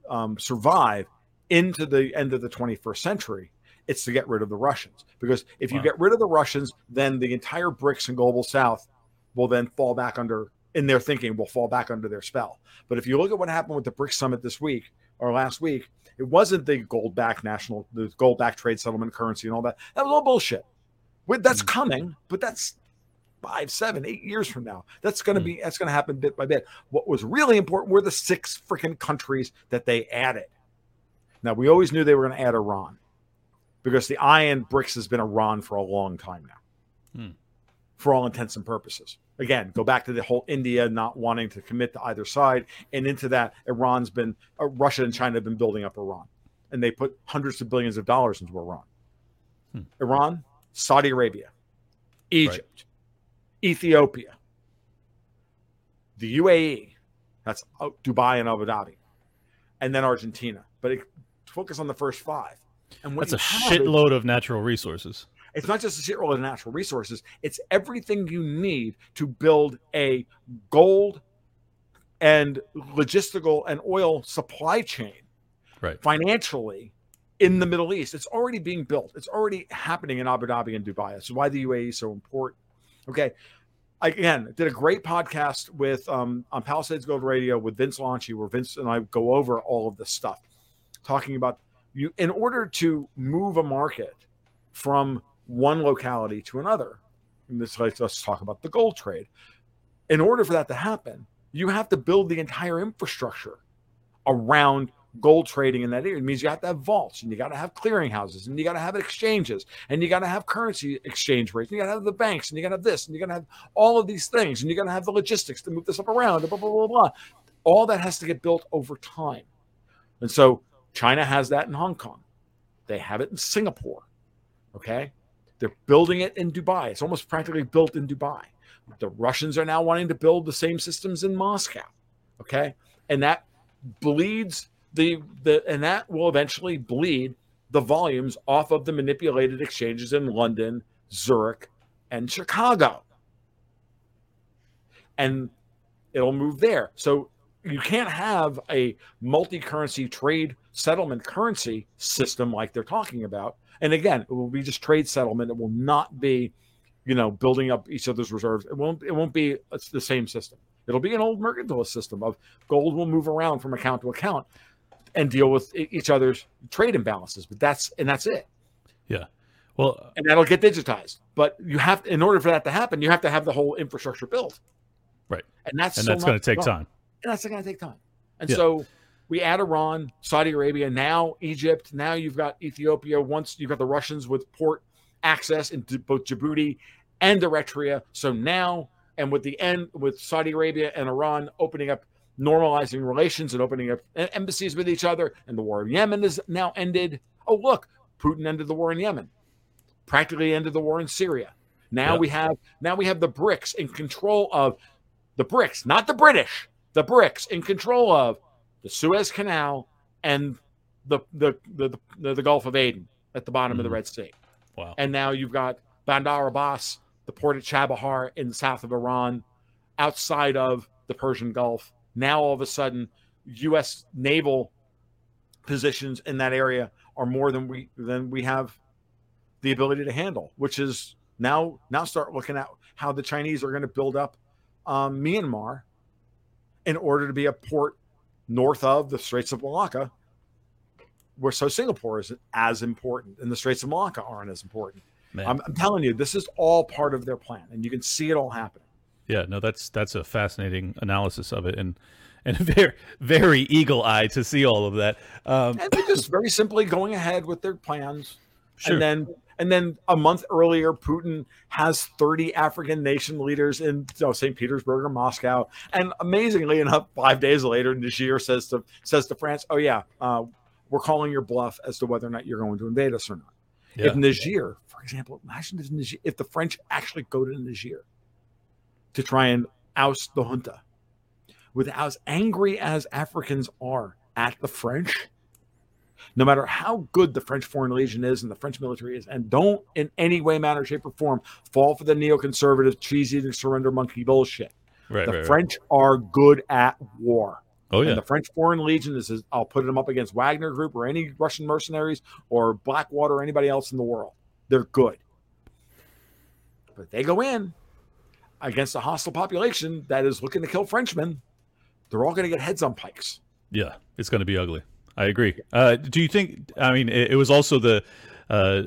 um, survive into the end of the 21st century, it's to get rid of the Russians. Because if you get rid of the Russians, then the entire BRICS and global South will then fall back under, in their thinking, will fall back under their spell. But if you look at what happened with the BRICS summit this week or last week, it wasn't the gold back national, the gold back trade settlement currency and all that. That was all bullshit. That's mm. coming, but that's five, seven, eight years from now. That's going to mm. be that's going to happen bit by bit. What was really important were the six freaking countries that they added. Now we always knew they were going to add Iran because the iron BRICS has been Iran for a long time now, hmm. For all intents and purposes. Again, go back to the whole India not wanting to commit to either side, and into that, Iran's been uh, Russia and China have been building up Iran, and they put hundreds of billions of dollars into Iran. Hmm. Iran, Saudi Arabia, Egypt, right. Ethiopia, the UAE, that's uh, Dubai and Abu Dhabi, and then Argentina. But it, focus on the first five. And that's a shitload of natural resources. It's not just a shitload of natural resources. It's everything you need to build a gold and logistical and oil supply chain, right? Financially, in the Middle East, it's already being built. It's already happening in Abu Dhabi and Dubai. That's why the UAE is so important. Okay, I, again, did a great podcast with um, on Palisades Gold Radio with Vince Lanci, where Vince and I go over all of this stuff, talking about you in order to move a market from one locality to another. In this case, let's talk about the gold trade. In order for that to happen, you have to build the entire infrastructure around gold trading in that area. It means you have to have vaults and you got to have clearinghouses and you got to have exchanges and you got to have currency exchange rates and you got to have the banks and you got to have this and you got to have all of these things and you got to have the logistics to move this up around blah, blah, blah, blah. All that has to get built over time. And so China has that in Hong Kong. They have it in Singapore. Okay. They're building it in Dubai. It's almost practically built in Dubai. The Russians are now wanting to build the same systems in Moscow. Okay. And that bleeds the, the and that will eventually bleed the volumes off of the manipulated exchanges in London, Zurich, and Chicago. And it'll move there. So you can't have a multi-currency trade settlement currency system like they're talking about. And again, it will be just trade settlement. It will not be, you know, building up each other's reserves. It won't. It won't be It's the same system. It'll be an old mercantilist system of gold will move around from account to account and deal with each other's trade imbalances. But that's and that's it. Yeah. Well, and that'll get digitized. But you have, in order for that to happen, you have to have the whole infrastructure built. Right. And that's and so that's going to take time and that's going to take time. And yeah. so we add Iran, Saudi Arabia, now Egypt, now you've got Ethiopia. Once you've got the Russians with port access into both Djibouti and Eritrea. So now, and with the end with Saudi Arabia and Iran opening up, normalizing relations and opening up embassies with each other, and the war in Yemen is now ended. Oh, look, Putin ended the war in Yemen, practically ended the war in Syria. Now yep. we have now we have the BRICS in control of the BRICS, not the British, the BRICS in control of the Suez Canal and the the the, the, the Gulf of Aden at the bottom mm. of the mm-hmm. Red Sea. Wow. And now you've got Bandar Abbas, the port of Chabahar in the south of Iran, outside of the Persian Gulf. Now all of a sudden, U.S. naval positions in that area are more than we than we have the ability to handle, which is now now start looking at how the Chinese are going to build up um, Myanmar in order to be a port north of the Straits of Malacca, where so Singapore is as important and the Straits of Malacca aren't as important. I'm, I'm, telling you, this is all part of their plan, and you can see it all happening. Yeah, no, that's that's a fascinating analysis of it, and and very very eagle eye to see all of that. Um, and they're just very simply going ahead with their plans, sure. and then and then a month earlier, Putin has 30 African nation leaders in you know, St. Petersburg or Moscow. And amazingly enough, five days later, Niger says to says to France, "Oh yeah, uh, we're calling your bluff as to whether or not you're going to invade us or not." Yeah. If Niger, for example, imagine if Niger, if the French actually go to Niger, to try and oust the junta. With as angry as Africans are at the French, no matter how good the French Foreign Legion is and the French military is, and don't in any way, manner, shape, or form fall for the neoconservative, cheese eating, surrender monkey bullshit. Right, the right, right. French are good at war. Oh And yeah. the French Foreign Legion is, is I'll put them up against Wagner Group or any Russian mercenaries or Blackwater or anybody else in the world. They're good. But they go in against a hostile population that is looking to kill Frenchmen, they're all going to get heads on pikes. Yeah, it's going to be ugly. I agree. Uh, do you think? I mean, it, it was also the uh,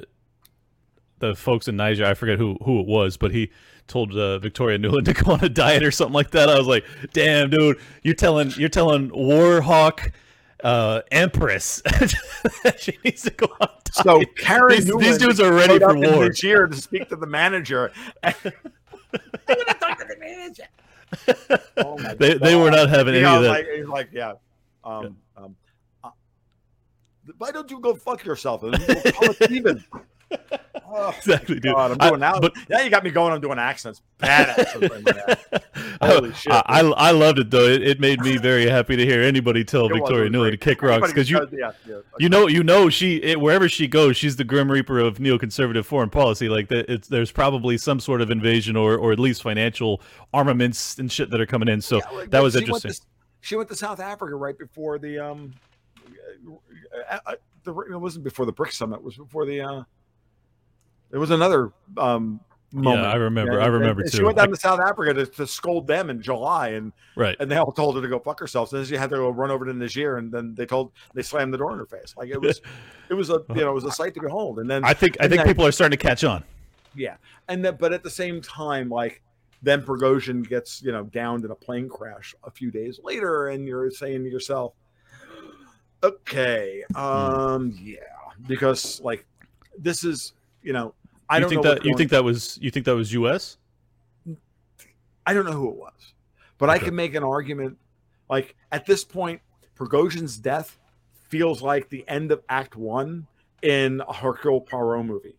the folks in Niger. I forget who who it was, but he told uh, Victoria Nuland to go on a diet or something like that. I was like, "Damn, dude, you're telling you're telling Warhawk." Uh, Empress, she needs to go on. a So diet. Karen these, these dudes are ready for up in war. Niger to speak to the manager. I want to talk to the manager. Oh my They they were not having You any know, of that. like he's like, yeah. Um, uh, why don't you go fuck yourself and call it even? Oh, exactly, dude. God, I'm I- doing now. but now you got me going. I'm doing accents. Bad accents. Holy shit, I, I, I loved it though. It, it made me very happy to hear anybody tell It Victoria Nuland to kick rocks because you yeah, yeah. you know you know she it, wherever she goes she's the grim reaper of neoconservative foreign policy. Like that, it's there's probably some sort of invasion or or at least financial armaments and shit that are coming in. So Yeah, like, that was she went interesting. to- she went to South Africa right before the um, uh, uh, the it wasn't before the BRICS summit. It was before the uh, there was another um moment. I remember. And- I remember and too. She went down I- to South Africa to, to scold them in July, and right. and they all told her to go fuck herself. So then she had to go run over to Niger, and then they told they slammed the door in her face. Like it was, it was a you know it was a sight to behold. And then I think I think people are starting to catch on. yeah, and then but at the same time, like then Prigozhin gets you know downed in a plane crash a few days later, and you're saying to yourself, okay, um, yeah, because like this is you know I you don't think know that you think that was you think that was U.S. I don't know who it was, but I can make an argument. Like at this point, Prigozhin's death feels like the end of Act One in a Hercule Poirot movie,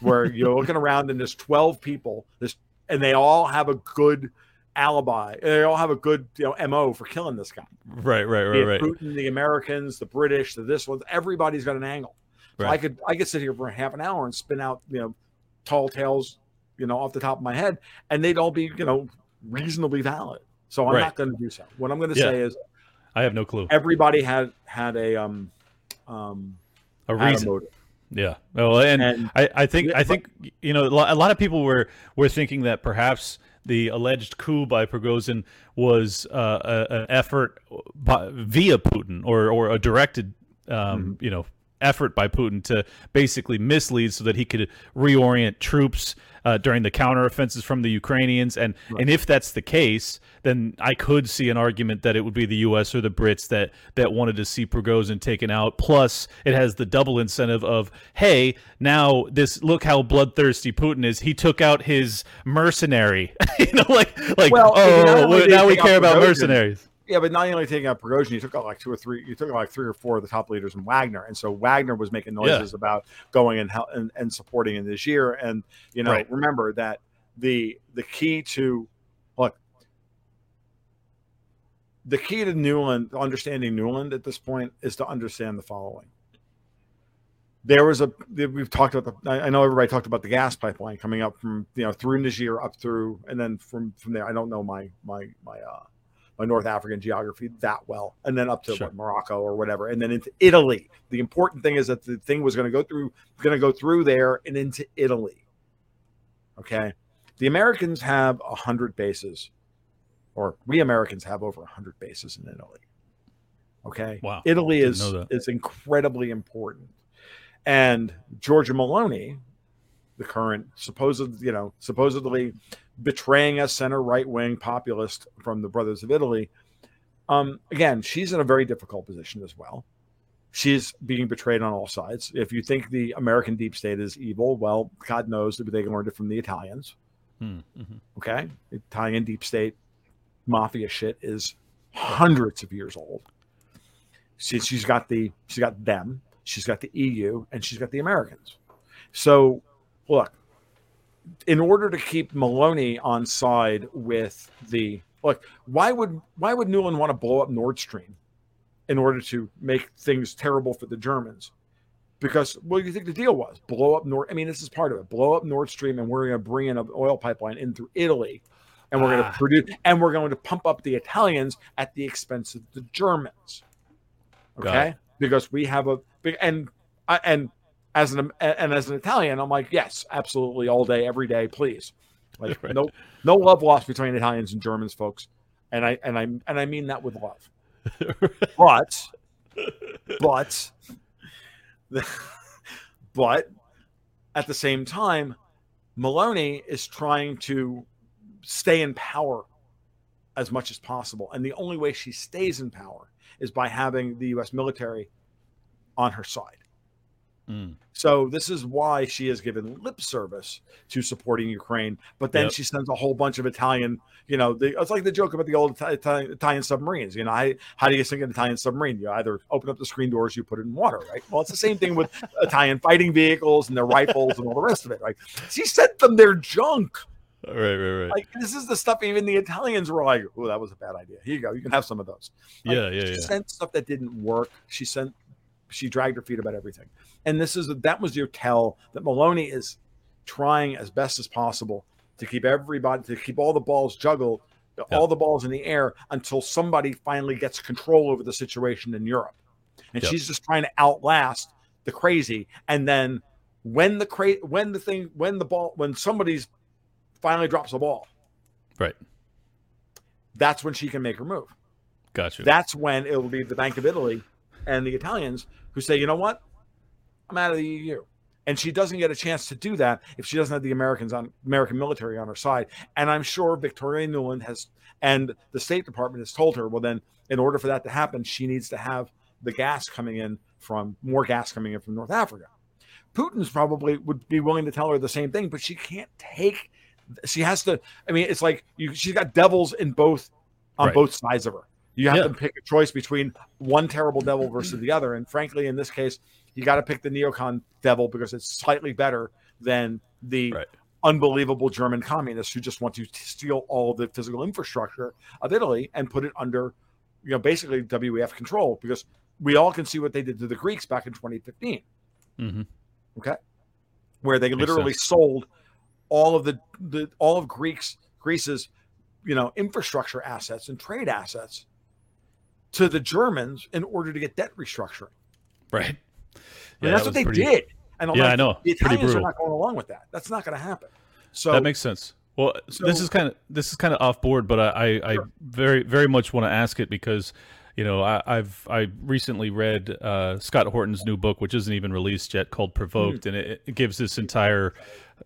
where you're looking around and there's 12 people, this, and they all have a good alibi. They all have a good you know mo for killing this guy. Right, right, right, right. Putin, the Americans, the British, the this one. Everybody's got an angle. So I could I could sit here for half an hour and spin out you know tall tales you know off the top of my head, and they'd all be you know reasonably valid. So I'm Right. not going to do so. What I'm going to Yeah. say is I have no clue. everybody had had a um um A reason. motive. Yeah. Well, and, And- I, I think I think you know a lot, a lot of people were were thinking that perhaps the alleged coup by Prigozhin was uh, a- an effort by, via Putin or or a directed um, Mm-hmm. you know effort by Putin to basically mislead so that he could reorient troops uh, during the counteroffensives from the Ukrainians. And and if that's the case then I could see an argument that it would be the US or the Brits that that wanted to see Prigozhin taken out. Plus it has the double incentive of hey now this look how bloodthirsty Putin is. He took out his mercenary. You know like like Well, oh only well, did he now we care about Prigozhin, mercenaries Yeah, but not only taking out Prigozhin, you took out like two or three. You took out like three or four of the top leaders in Wagner, and so Wagner was making noises about going and, hel- and and supporting in this year. And you know, Right. remember that the the key to look the key to Nuland, understanding Nuland at this point, is to understand the following. There was a we've talked about the I I know everybody talked about the gas pipeline coming up from you know through Niger up through and then from from there I don't know my my my uh my North African geography that well, and then up to Sure. what, Morocco or whatever, and then into Italy. The important thing is that the thing was going to go through, going to go through there and into Italy. Okay, the Americans have a hundred bases, or we Americans have over a hundred bases in Italy. Okay, Wow. Italy is is incredibly important, and Giorgia Meloni, the current supposed you know supposedly betraying a center right wing populist from the Brothers of Italy. Um, again, she's in a very difficult position as well. She's being betrayed on all sides. If you think the American deep state is evil, well, God knows that they learned it from the Italians. Hmm, mhm. Okay, Italian deep state mafia shit is hundreds of years old. She, she's got the she's got them, she's got the EU, and she's got the Americans. So, look, in order to keep Meloni on side with the look, why would why would Nuland want to blow up Nord Stream in order to make things terrible for the Germans? Because what do you think the deal was? Blow up Nord. I mean, this is part of it. Blow up Nord Stream, and we're going to bring in an oil pipeline in through Italy, and we're going Ah. to produce, and we're going to pump up the Italians at the expense of the Germans. Okay, because we have a big and and as an and as an Italian, I'm like, yes, absolutely, all day, every day, please. Like Right. no no love lost between Italians and Germans, folks, and I and I and I mean that with love. But but but at the same time, Meloni is trying to stay in power as much as possible, and the only way she stays in power is by having the U.S. military on her side. Mm. So this is why she has given lip service to supporting Ukraine, but then Yep. she sends a whole bunch of Italian. You know, the, it's like the joke about the old Italian, Italian submarines. You know, how, how do you sink an Italian submarine? You either open up the screen doors, you put it in water, right? Well, it's the same thing with Italian fighting vehicles and their rifles and all the rest of it, right? She sent them their junk. Right, right, right. Like this is the stuff even the Italians were like, "Oh, that was a bad idea. Here you go. You can have some of those." Like, yeah, yeah, she yeah. sent stuff that didn't work. She sent, she dragged her feet about everything. And this is that was your tell that Meloni is trying as best as possible to keep everybody to keep all the balls juggled, all the balls in the air until somebody finally gets control over the situation in Europe. And she's just trying to outlast the crazy. And then when the cra- when the thing when the ball when somebody's finally drops a ball, Right. that's when she can make her move. Gotcha. That's when it will be the Bank of Italy and the Italians who say, you know what? I'm out of the EU. And she doesn't get a chance to do that if she doesn't have the Americans on American military on her side. And I'm sure Victoria Nuland has and the State Department has told her, well, then in order for that to happen, she needs to have the gas coming in from more gas coming in from North Africa. Putin's probably would be willing to tell her the same thing, but she can't take. She has to. I mean, it's like you, she's got devils in both on Right. both sides of her. You have Yeah. to pick a choice between one terrible devil versus the other. And frankly, in this case, you got to pick the neocon devil because it's slightly better than the Right. unbelievable German communists who just want to steal all the physical infrastructure of Italy and put it under, you know, basically WEF control. Because we all can see what they did to the Greeks back in 2015 hmm where they Makes literally sold all of the, the all of Greeks Greece's you know infrastructure assets and trade assets to the Germans in order to get debt restructuring. Right. And that's that what they pretty- did. And Yeah, I know. The Italians are not going along with that. That's not going to happen. So that makes sense. Well, this is kind of this is kind of off board, but I I, I very very much want to ask it because you know I, I've I recently read uh, Scott Horton's new book, which isn't even released yet, called Provoked, and it, it gives this entire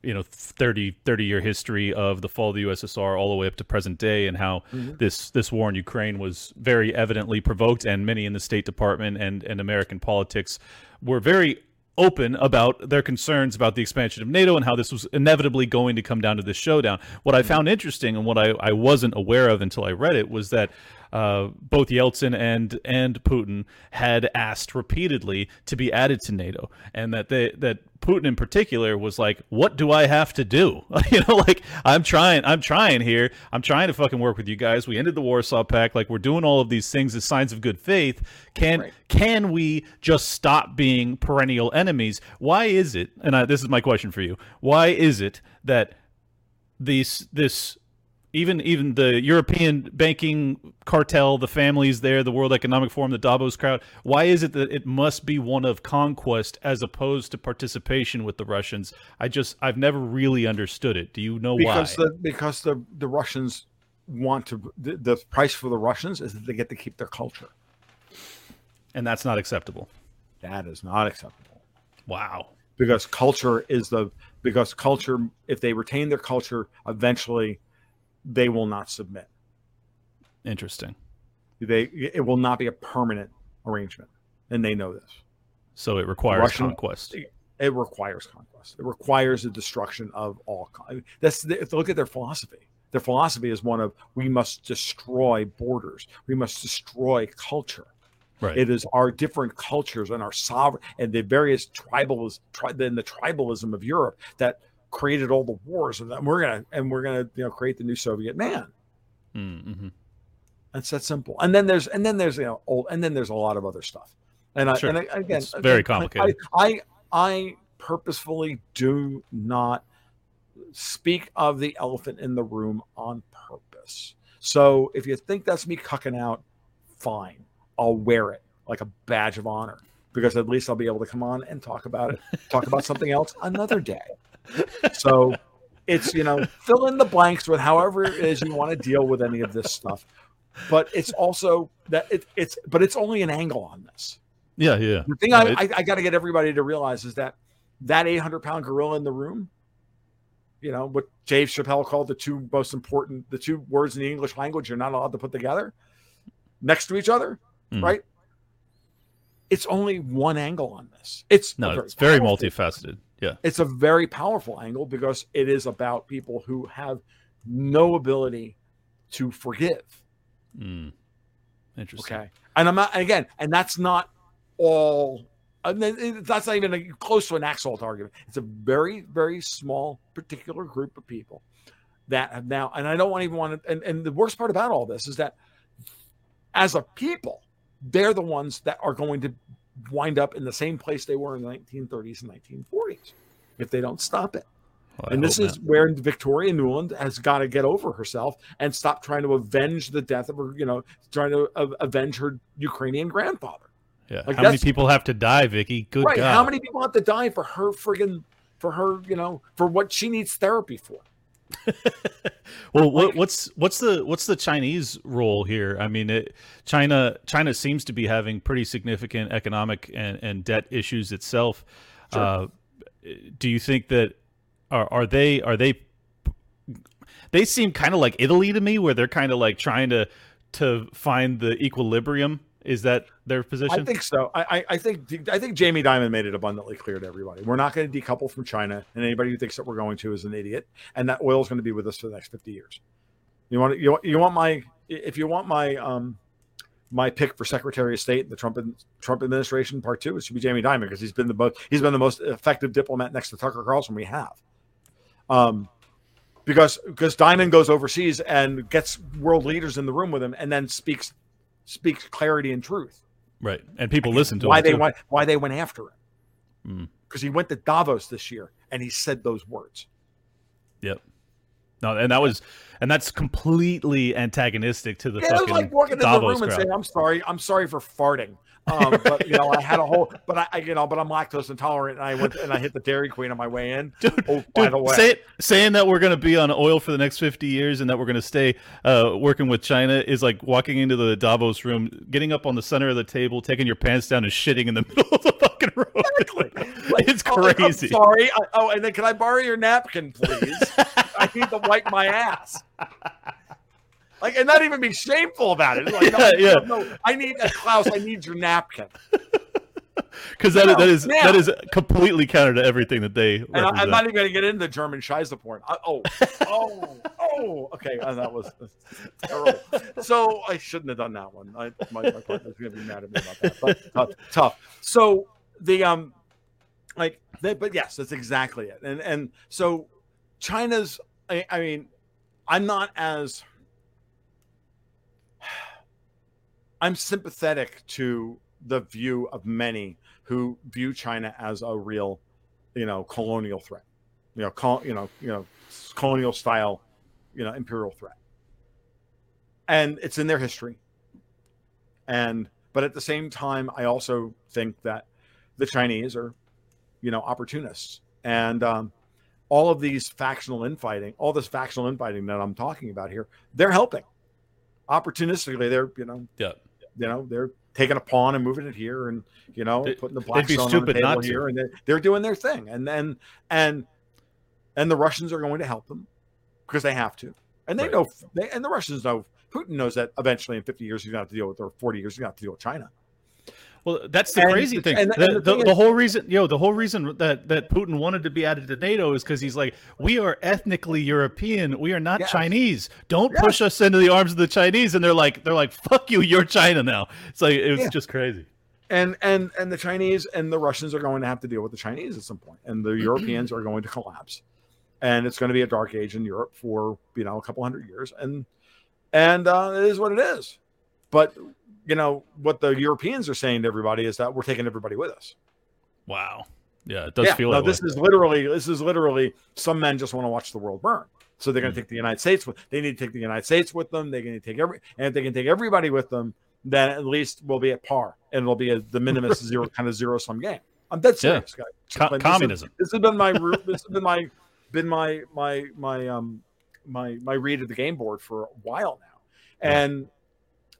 you know 30 30 year history of the fall of the USSR all the way up to present day, and how mm-hmm. this this war in Ukraine was very evidently provoked, and many in the State Department and and American politics were very open about their concerns about the expansion of NATO and how this was inevitably going to come down to this showdown. What I mm-hmm. found interesting and what I, I wasn't aware of until I read it was that uh, both Yeltsin and and Putin had asked repeatedly to be added to NATO, and that they that Putin in particular was like, "What do I have to do? you know, like I'm trying, I'm trying here, I'm trying to fucking work with you guys. We ended the Warsaw Pact, like we're doing all of these things as signs of good faith. Can Right. can we just stop being perennial enemies? Why is it? And I, this is my question for you. Why is it that these this even even the European banking cartel, the families there, the World Economic Forum, the Davos crowd, why is it that it must be one of conquest as opposed to participation with the Russians? I just I've never really understood it. Do you know because why? the because the the Russians want to the, the price for the Russians is that they get to keep their culture. and that's not acceptable. That is not acceptable. Wow. because culture is the because culture if they retain their culture eventually they will not submit Interesting. they it will not be a permanent arrangement and they know this So it requires Russian- conquest. it requires conquest it requires the destruction of all con- I mean, that's the, if you look at their philosophy their philosophy is one of we must destroy borders we must destroy culture Right. It is our different cultures and our sovereign and the various tribals, tri- then the tribalism of Europe that created all the wars and we're gonna and we're gonna you know create the new Soviet man. Mm-hmm. It's that simple. And then there's and then there's you know old and then there's a lot of other stuff. And I Sure. and I, again It's very complicated. I, I I purposefully do not speak of the elephant in the room on purpose. So if you think that's me cucking out, fine. I'll wear it like a badge of honor because at least I'll be able to come on and talk about it, talk about something else another day. So it's you know fill in the blanks with however it is you want to deal with any of this stuff. But it's also that it, it's but it's only an angle on this. Yeah, yeah. The thing No, I, I, I got to get everybody to realize is that that 800 pound gorilla in the room, you know, what Dave Chappelle called the two most important, the two words in the English language you're not allowed to put together next to each other, Mm. right? It's only one angle on this. It's No, it's very multifaceted. Yeah. It's a very powerful angle because it is about people who have no ability to forgive. Mm. Interesting. Okay. And I'm not, and again, and that's not all, that's not even a, close to an Axalt argument. It's a very, very small, particular group of people that have now, and I don't want even want to, and, and the worst part about all this is that as a people, they're the ones that are going to wind up in the same place they were in the 1930s and 1940s if they don't stop it Well, and this is where Victoria Nuland has got to get over herself and stop trying to avenge the death of her, you know, trying to uh, avenge her Ukrainian grandfather. Yeah. like How many people have to die, Vicky? Good right? God. How many people have to die for her friggin' for her, you know, for what she needs therapy for? Well, what, Like- what's what's the what's the Chinese role here? I mean, it, China China seems to be having pretty significant economic and, and debt issues itself. Sure. Uh, do you think that are are they are they they seem kind of like Italy to me, where they're kind of like trying to to find the equilibrium? Is that their position? I think so. I, I, think I think Jamie Dimon made it abundantly clear to everybody. We're not going to decouple from China, and anybody who thinks that we're going to is an idiot. And that oil is going to be with us for the next fifty years. You want you want, you want my if you want my um my pick for Secretary of State in the Trump Trump administration part two, it should be Jamie Dimon because he's been the most he's been the most effective diplomat next to Tucker Carlson we have. Um, because because Dimon goes overseas and gets world leaders in the room with him, and then speaks speaks clarity and truth right, and people listen to him. why they too. went why they went after him Mm. because he went to Davos this year and he said those words. Yep. No, and that was and that's completely antagonistic to the Yeah, it was like walking into the Davos room and saying, "I'm sorry, I'm sorry for farting." Um, but you know, I had a whole, but I, I, you know, but I'm lactose intolerant, and I went and I hit the Dairy Queen on my way in. Dude, Oh, by dude, the way, say, saying that we're going to be on oil for the next 50 years and that we're going to stay uh, working with China is like walking into the Davos room, getting up on the center of the table, taking your pants down and shitting in the middle of the fucking room. Exactly. Like, it's oh, crazy. sorry. I, oh, and then can I borrow your napkin, please? I need to wipe my ass. Like, and not even be shameful about it. Like, no, Yeah, yeah. no, I need uh, Klaus. I need your napkin. Because that, that is now- that is completely counter to everything that they And represent. I'm not even going to get into the German Scheisse porn. I, oh, oh, oh. Okay, uh, that was terrible. So I shouldn't have done that one. I, my, my partner's going to be mad at me about that. But tough, tough. So the um, like, they, but yes, that's exactly it. And and so China's. I, I mean, I'm not as. I'm sympathetic to the view of many who view China as a real, you know, colonial threat, you know, col- you know, you know, colonial style, you know, imperial threat, and it's in their history. And but at the same time, I also think that the Chinese are, you know, opportunists, and um, all of these factional infighting, all this factional infighting that I'm talking about here, they're helping. Opportunistically, they're you know, Yeah. You know, they're taking a pawn and moving it here, and you know, They- putting the black be stone on stupid the table here, and they're, they're doing their thing, and then and and the Russians are going to help them because they have to, and they Right. know, they, and the Russians know. Putin knows that eventually in 50 years he's going to have to deal with, or 40 years he's going to have to deal with China. Well, that's the And- crazy thing. and- the, and the the, the is- whole reason, yo, the whole reason that that Putin wanted to be added to NATO is because he's like, we are ethnically European. We are not Yes. Chinese. Don't Yes. push us into the arms of the Chinese. And they're like, they're like, fuck you, you're China now. It's like it was Yeah. just crazy. and and and the Chinese and the Russians are going to have to deal with the Chinese at some point, and the Europeans are going to collapse. and it's going to be a dark age in Europe for you know a couple hundred years, and and uh, it is what it is. But you know what the Europeans are saying to everybody is that we're taking everybody with us. Wow. Yeah, it does feel no, this is literally this is literally some men just want to watch the world burn. So they're going to take the United States with. They need to take the United States with them. They're going to take every, and if they can take everybody with them, then at least we'll be at par, and it'll be a de minimis zero kind of zero sum game. I'm dead serious, guys. Co- This is- communism. This has been my this has been my been my my my um my my read of the game board for a while now, and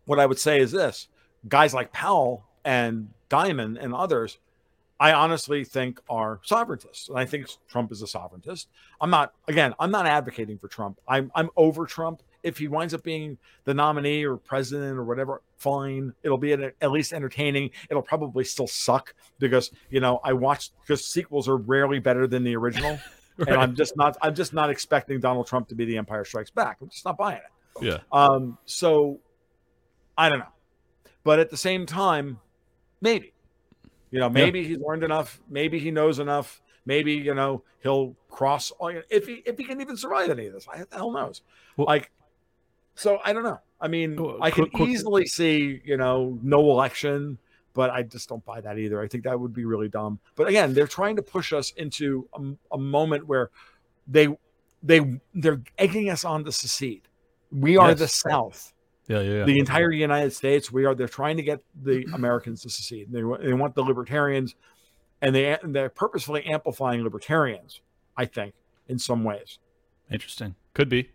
what I would say is this: guys like Powell and Dimon and others, I honestly think are sovereigntists, and I think Trump is a sovereigntist. I'm not again. I'm not advocating for Trump. I'm I'm over Trump. If he winds up being the nominee or president or whatever, fine. It'll be at, at least entertaining. It'll probably still suck because you know I watched because sequels are rarely better than the original, and I'm just not. I'm just not expecting Donald Trump to be the Empire Strikes Back. I'm just not buying it. Yeah. Um, so I don't know. But at the same time, maybe. You know, maybe he's learned enough, maybe he knows enough, maybe, you know, he'll cross all if he if he can even survive any of this. I the hell knows. Well- like so I don't know. I mean, Well, I can quick- quick- easily see, you know, no election, but I just don't buy that either. I think that would be really dumb. But again, they're trying to push us into a, a moment where they they they're egging us on to secede. We are Yes. the South Yeah, yeah, yeah. the entire United States. We are. They're trying to get the Americans to secede. They, they want the libertarians, and they they're purposefully amplifying libertarians. I think in some ways Interesting. Could be.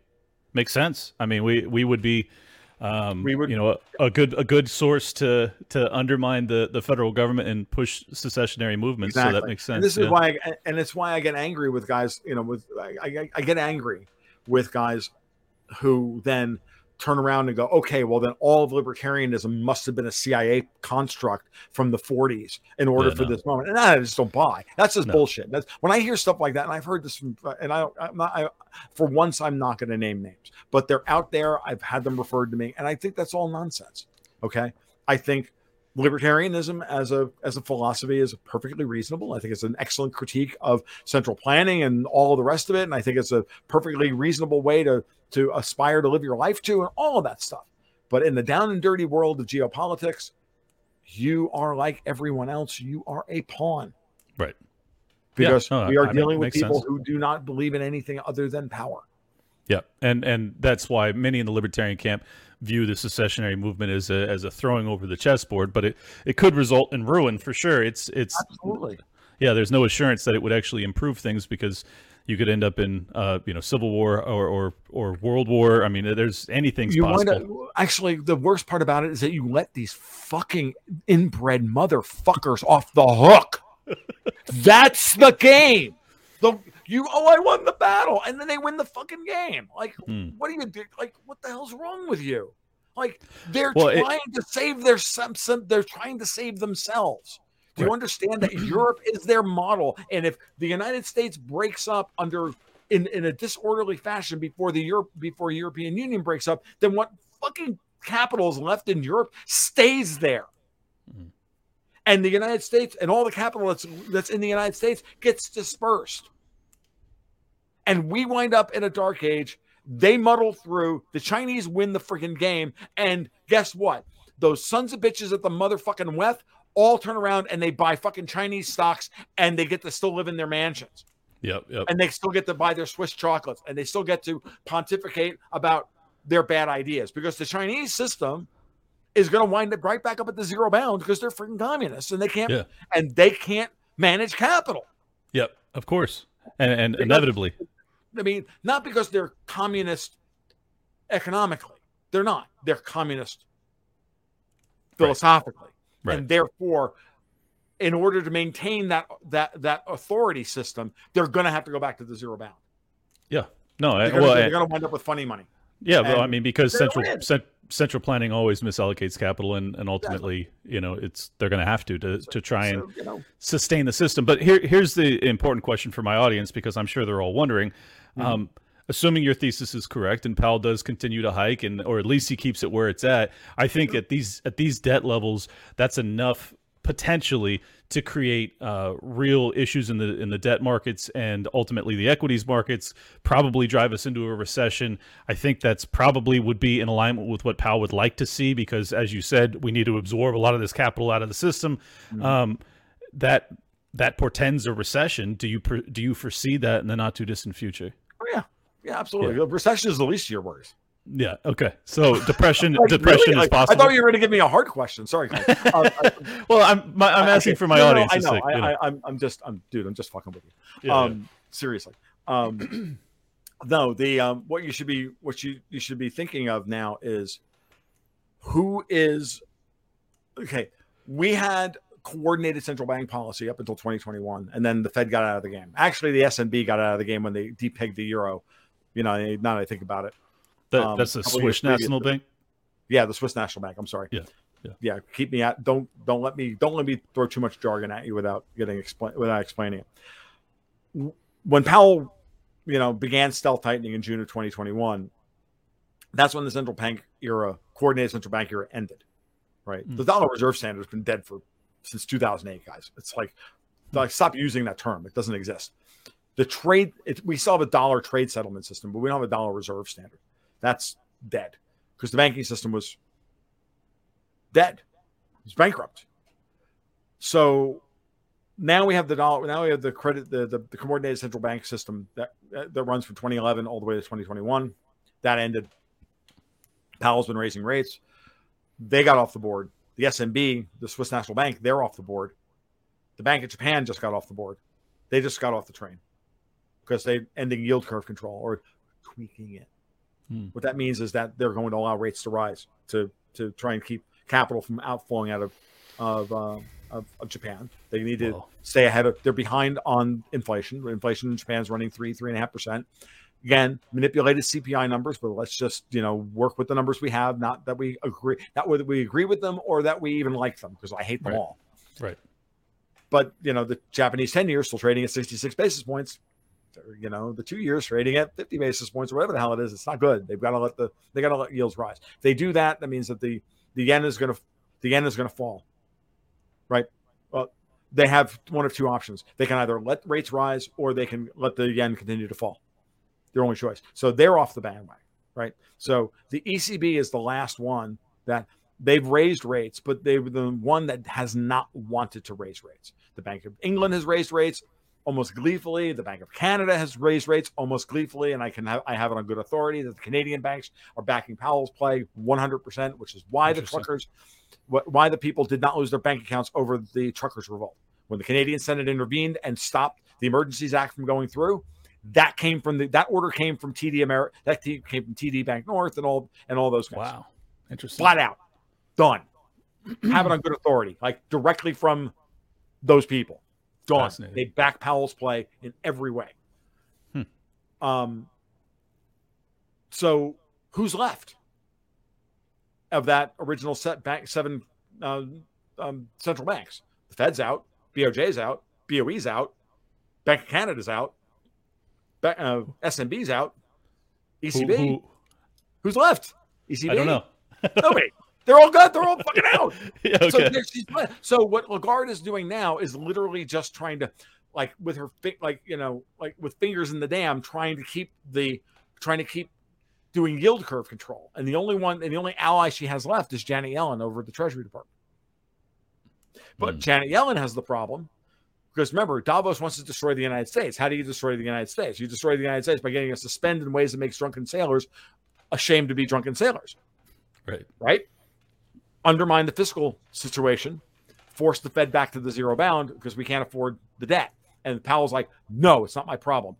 Makes sense. I mean, we we would be, um, We would- you know, a, a good a good source to to undermine the the federal government and push secessionary movements. So that makes sense. And this yeah. is why, I, and it's why I get angry with guys. You know, with I, I, I get angry with guys who then turn around and go, okay, well then all of libertarianism must have been a CIA construct from the 40s in order Yeah, for no. this moment. And I just don't buy. That's just No. bullshit. That's when I hear stuff like that, and I've heard this from, and I, I'm not, I, for once, I'm not going to name names, but they're out there. I've had them referred to me, and I think that's all nonsense. Okay, I think libertarianism as a as a philosophy is perfectly reasonable. I think it's an excellent critique of central planning and all the rest of it, and I think it's a perfectly reasonable way to to aspire to live your life to, and all of that stuff. But in the down and dirty world of geopolitics, you are like everyone else. You are a pawn. Right. Because no, we are I mean, dealing with people sense. who do not believe in anything other than power. Yeah, and and that's why many in the libertarian camp view the secessionary movement as a as a throwing over the chessboard, but it it could result in ruin for sure. It's it's Absolutely. yeah. There's no assurance that it would actually improve things because you could end up in uh you know civil war or or or world war. I mean, there's anything's you possible. up actually the worst part about it is that you let these fucking inbred motherfuckers off the hook. That's the game. The you oh I won the battle and then they win the fucking game. Like Hmm. what do you do? Like what the hell's wrong with you? Like they're Well, it- trying to save their some, some they're trying to save themselves. Do you understand that Europe is their model? And if the United States breaks up under in, in a disorderly fashion before the Europe before European Union breaks up, then what fucking capital is left in Europe stays there. Mhm. And the United States and all the capital that's that's in the United States gets dispersed. And we wind up in a dark age. They muddle through. The Chinese win the freaking game. And guess what? Those sons of bitches at the motherfucking West all turn around and they buy fucking Chinese stocks and they get to still live in their mansions Yep, yep. and they still get to buy their Swiss chocolates and they still get to pontificate about their bad ideas because the Chinese system is going to wind up right back up at the zero bound because they're freaking communists and they can't Yeah. and they can't manage capital. Yep, of course, and and Because- inevitably, I mean, not because they're communist economically. They're not. They're communist philosophically. Right. And therefore, in order to maintain that that that authority system, they're going to have to go back to the zero bound. yeah. No, They're gonna- well, going to wind up with funny money. yeah. Well, I mean, because central cent, central planning always misallocates capital, and and ultimately, you know, it's they're going to have to to to try and So, you know, sustain the system. But here, here's the important question for my audience because I'm sure they're all wondering. Mm-hmm. Um, assuming your thesis is correct and Powell does continue to hike, and or at least he keeps it where it's at, I think at these at these debt levels, that's enough potentially to create uh, real issues in the in the debt markets and ultimately the equities markets. Probably drive us into a recession. I think that's probably would be in alignment with what Powell would like to see because, as you said, we need to absorb a lot of this capital out of the system. Mm-hmm. Um, that that portends a recession. Do you do you foresee that in the not too distant future? Oh yeah, yeah, absolutely. Yeah. Recession is the least of your worries. Yeah. Okay. So depression, like, depression really? is possible. I thought you were going to give me a hard question. Sorry. uh, well, I'm my, I'm asking okay. for my no, audience. No, I know. I, you know. I, am I'm just I'm dude. I'm just fucking with you. Yeah, um, yeah. seriously. Um, no, the um, what you should be what you you should be thinking of now is who is okay. We had coordinated central bank policy up until 2021, and then the Fed got out of the game. Actually, the SNB got out of the game when they depegged the euro. You know, now that I think about it. That, um, that's the Swiss National Bank. Yeah, the Swiss National Bank. I'm sorry. Yeah. Yeah. yeah, keep me at don't don't let me don't let me throw too much jargon at you without getting explain without explaining it. When Powell, you know, began stealth tightening in June of 2021, that's when the central bank era, coordinated central bank era, ended. Right, mm. the dollar reserve standard has been dead for since 2008, guys. It's like like stop using that term; it doesn't exist. The trade, it, we still have a dollar trade settlement system, but we don't have a dollar reserve standard. That's dead because the banking system was dead. It's bankrupt. So now we have the dollar. Now we have the credit, the, the, the coordinated central bank system that that runs from 2011 all the way to 2021. That ended. Powell's been raising rates. They got off the board. The SNB, the Swiss National Bank, they're off the board. The Bank of Japan just got off the board. They just got off the train because they ending yield curve control or tweaking it. Hmm. What that means is that they're going to allow rates to rise to to try and keep capital from outflowing out of of, uh, of, of Japan. They need to stay ahead of. They're behind on inflation. Inflation in Japan is running three three and a half percent. Again, manipulated CPI numbers, but let's just you know work with the numbers we have. Not that we agree, not whether we agree with them or that we even like them, because I hate them right. all. Right. But you know the Japanese ten years still trading at sixty six basis points you know, the two years trading at 50 basis points or whatever the hell it is, it's not good. They've got to let the they got to let yields rise. If they do that, that means that the the yen is going to the yen is going to fall. Right? Well, they have one of two options. They can either let rates rise or they can let the yen continue to fall. Their only choice. So they're off the bandwagon, right? So the ECB is the last one that they've raised rates, but they were the one that has not wanted to raise rates. The Bank of England has raised rates almost gleefully. The Bank of Canada has raised rates almost gleefully, and I can have I have it on good authority that the Canadian banks are backing Powell's play 100%, which is why the truckers, why the people did not lose their bank accounts over the truckers' revolt. When the Canadian Senate intervened and stopped the Emergencies Act from going through, that came from the that order came from TD America, that came from TD Bank North and all and all those guys. Wow, interesting. Flat out, done. have it on good authority, like directly from those people. Gone. They back Powell's play in every way. Hmm. Um. So who's left of that original set bank seven uh, um, central banks? The Fed's out, BOJ's out, BOE's out, Bank of Canada's out, uh, SNB's out, ECB. Who, who, who's left? ECB. I don't know. Nobody. They're all good. They're all fucking out. yeah, okay. So, so what Lagarde is doing now is literally just trying to, like, with her, like, you know, like with fingers in the dam, trying to keep the, trying to keep doing yield curve control. And the only one, and the only ally she has left is Janet Yellen over at the Treasury Department. But mm. Janet Yellen has the problem because remember, Davos wants to destroy the United States. How do you destroy the United States? You destroy the United States by getting us to spend in ways that makes drunken sailors ashamed to be drunken sailors. Right. Right undermine the fiscal situation, force the Fed back to the zero bound because we can't afford the debt. And Powell's like, no, it's not my problem.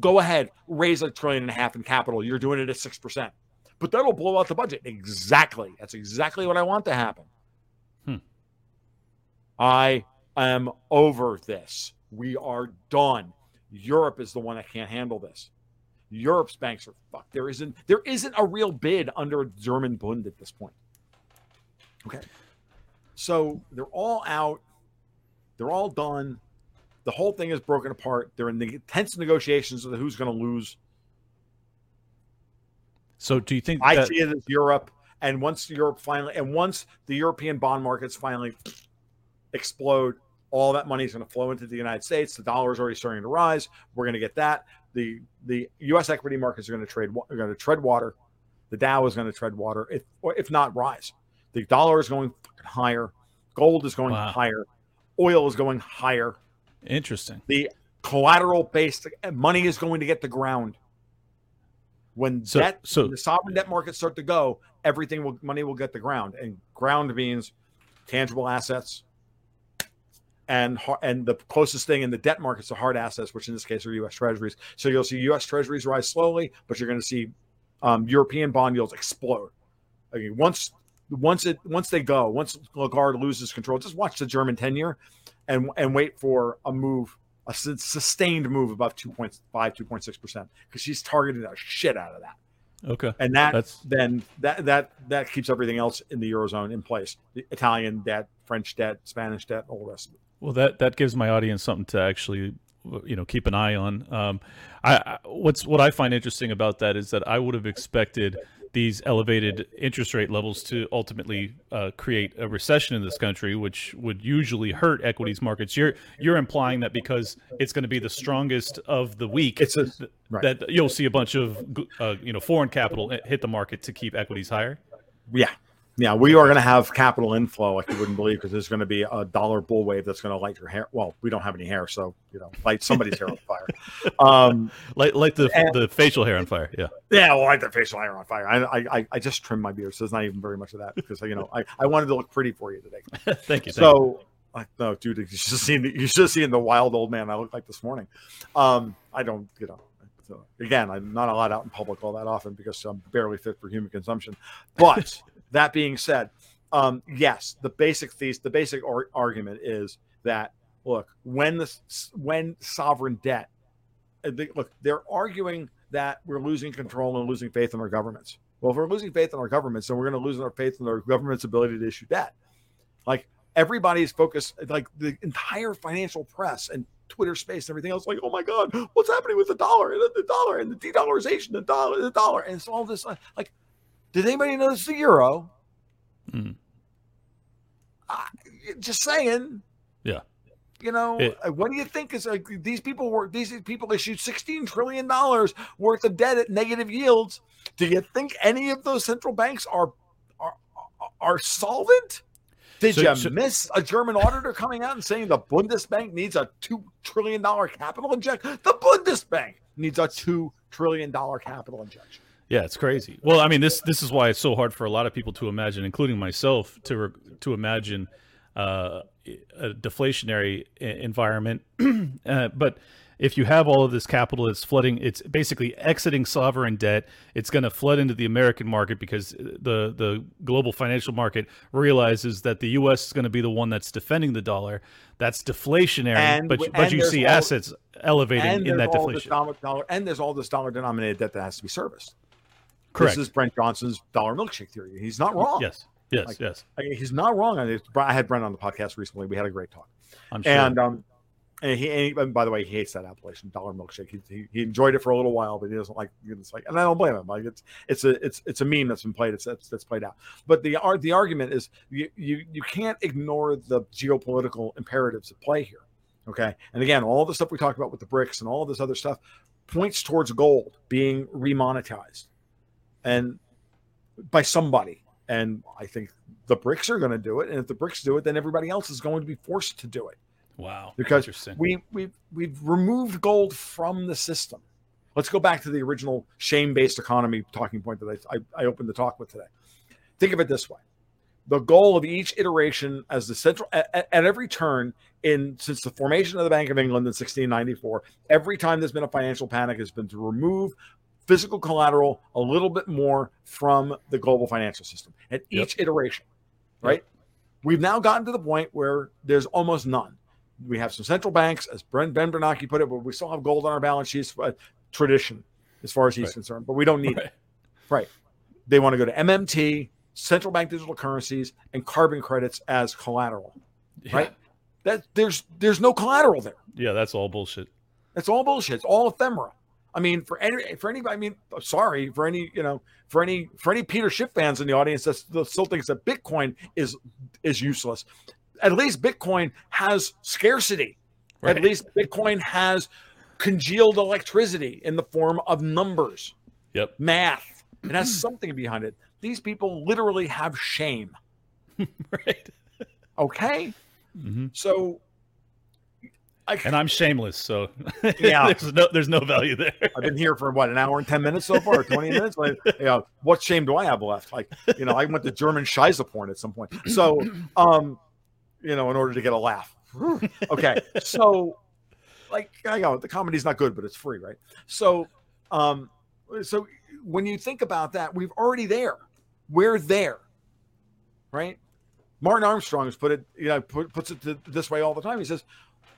Go ahead, raise a trillion and a half in capital. You're doing it at 6%. But that'll blow out the budget. Exactly. That's exactly what I want to happen. Hmm. I am over this. We are done. Europe is the one that can't handle this. Europe's banks are fucked. There isn't there isn't a real bid under German Bund at this point. Okay. So they're all out. They're all done. The whole thing is broken apart. They're in the tense negotiations of who's going to lose. So do you think I that... see it as Europe? And once Europe finally, and once the European bond markets finally explode. All that money is going to flow into the United States. The dollar is already starting to rise. We're going to get that. The the U.S. equity markets are going to trade. Are going to tread water. The Dow is going to tread water, if or if not rise. The dollar is going higher. Gold is going Wow. higher. Oil is going higher. Interesting. The collateral based money is going to get the ground. When So- debt, so- when the sovereign debt markets start to go, everything will money will get the ground, and ground means tangible assets, and and the closest thing in the debt markets to hard assets, which in this case are U.S. Treasuries. So you'll see U.S. Treasuries rise slowly, but you're going to see um, European bond yields explode. Okay, once once it once they go, once Lagarde loses control, just watch the German ten year, and and wait for a move, a sustained move above 2.5, 2.6 percent, because she's targeting the shit out of that, Okay. and that That's- then that that that keeps everything else in the eurozone in place: the Italian debt, French debt, Spanish debt, all the rest of it. Well, that that gives my audience something to actually, you know, keep an eye on. Um, I, I what's what I find interesting about that is that I would have expected these elevated interest rate levels to ultimately uh, create a recession in this country, which would usually hurt equities markets. You're you're implying that because it's going to be the strongest of the week, It's a right. that you'll see a bunch of uh, you know foreign capital hit the market to keep equities higher. Yeah. Yeah, we are going to have capital inflow like you wouldn't believe because there's going to be a dollar bull wave that's going to light your hair. Well, we don't have any hair, so you know, light somebody's hair on fire. Um, Like like the And- the facial hair on fire. Yeah. yeah, well, light the facial hair on fire. I, I, I just trimmed my beard, so there's not even very much of that because you know I, I wanted to look pretty for you today. thank you. Thank you. So, I, no, dude, you should see you should have seen the wild old man I look like this morning. Um, I don't, you know. So again, I'm not allowed out in public all that often because I'm barely fit for human consumption. But that being said, um, yes, the basic thesis, the basic ar- argument is that look when the when sovereign debt, uh, they, look, they're arguing that we're losing control and losing faith in our governments. Well, if we're losing faith in our governments, then we're going to lose our faith in our government's ability to issue debt. Like everybody's focused, like the entire financial press and Twitter space and everything else, like, oh my God, what's happening with the dollar and the dollar and the de-dollarization, the dollar, the dollar, and it's all this. uh, Like, did anybody notice the euro? Mm. Just saying. Yeah. You know, It- uh, what do you think is like these people were these people issued 16 trillion dollars worth of debt at negative yields? Do you think any of those central banks are are are solvent? Did So- you so- miss a German auditor coming out and saying the Bundesbank needs a two trillion dollar capital injection? The Bundesbank needs a two trillion dollar capital injection. Yeah, it's crazy. Well, I mean, this this is why it's so hard for a lot of people to imagine, including myself, to to imagine uh, a deflationary environment. uh, but if you have all of this capital that's flooding, it's basically exiting sovereign debt. It's going to flood into the American market because the the global financial market realizes that the U.S. is going to be the one that's defending the dollar. That's deflationary, And but w- but you see all- assets elevating And in that deflation. dollar, dollar and there's all this dollar denominated debt that has to be serviced. Correct. This is Brent Johnson's dollar milkshake theory. He's not wrong. Yes. Yes. Like- yes. I mean, he's not wrong on it. I had Brent on the podcast recently. We had a great talk. I'm sure. And um, and he, and he- and by the way, he hates that appellation, dollar milkshake. He, he, he enjoyed it for a little while, but he doesn't like it's like, and I don't blame him. Like it's it's a it's it's a meme that's been played. It's that's, that's played out. But the ar- the argument is you you you can't ignore the geopolitical imperatives at play here. Okay, and again, all the stuff we talked about with the BRICS and all this other stuff points towards gold being remonetized, and by somebody. And I think the BRICS are going to do it. And if the BRICS do it, then everybody else is going to be forced to do it wow. because Interesting. we we've we've removed gold from the system. Let's go back to the original shame-based economy talking point that I, I, I opened the talk with today. Think of it this way: the goal of each iteration, as the central at- at every turn in since the formation of the Bank of England in 1694, every time there's been a financial panic, has been to remove physical collateral a little bit more from the global financial system at Yep. each iteration. Right? We've now gotten to the point where there's almost none we have some central banks, as Brent Ben Bernanke put it, but we still have gold on our balance sheets. Uh, tradition, as far as he's Right. concerned, but we don't need Right. it. Right? They want to go to MMT, central bank digital currencies, and carbon credits as collateral. Yeah. Right? That there's there's no collateral there. Yeah, that's all bullshit. That's all bullshit. It's all ephemera. I mean, for any for anybody, I mean, sorry for any you know for any for any Peter Schiff fans in the audience that still thinks that Bitcoin is is useless. at least Bitcoin has scarcity. Right. At least Bitcoin has congealed electricity in the form of numbers, Yep. math. It has something behind it. These people literally have shame. Right. Okay. hmm So, I, And I'm shameless, so Yeah. there's no there's no value there. I've been here for what an hour and ten minutes so far, twenty minutes. Like, you know, what shame do I have left? Like, you know, I went to German Scheisse porn at some point. So, um, you know, in order to get a laugh. Okay, so, like, I know the comedy's not good, but it's free, right? So, um, so when you think about that, we've already there. We're there, right? Martin Armstrong has put it, you know, put, puts it to, this way all the time. He says,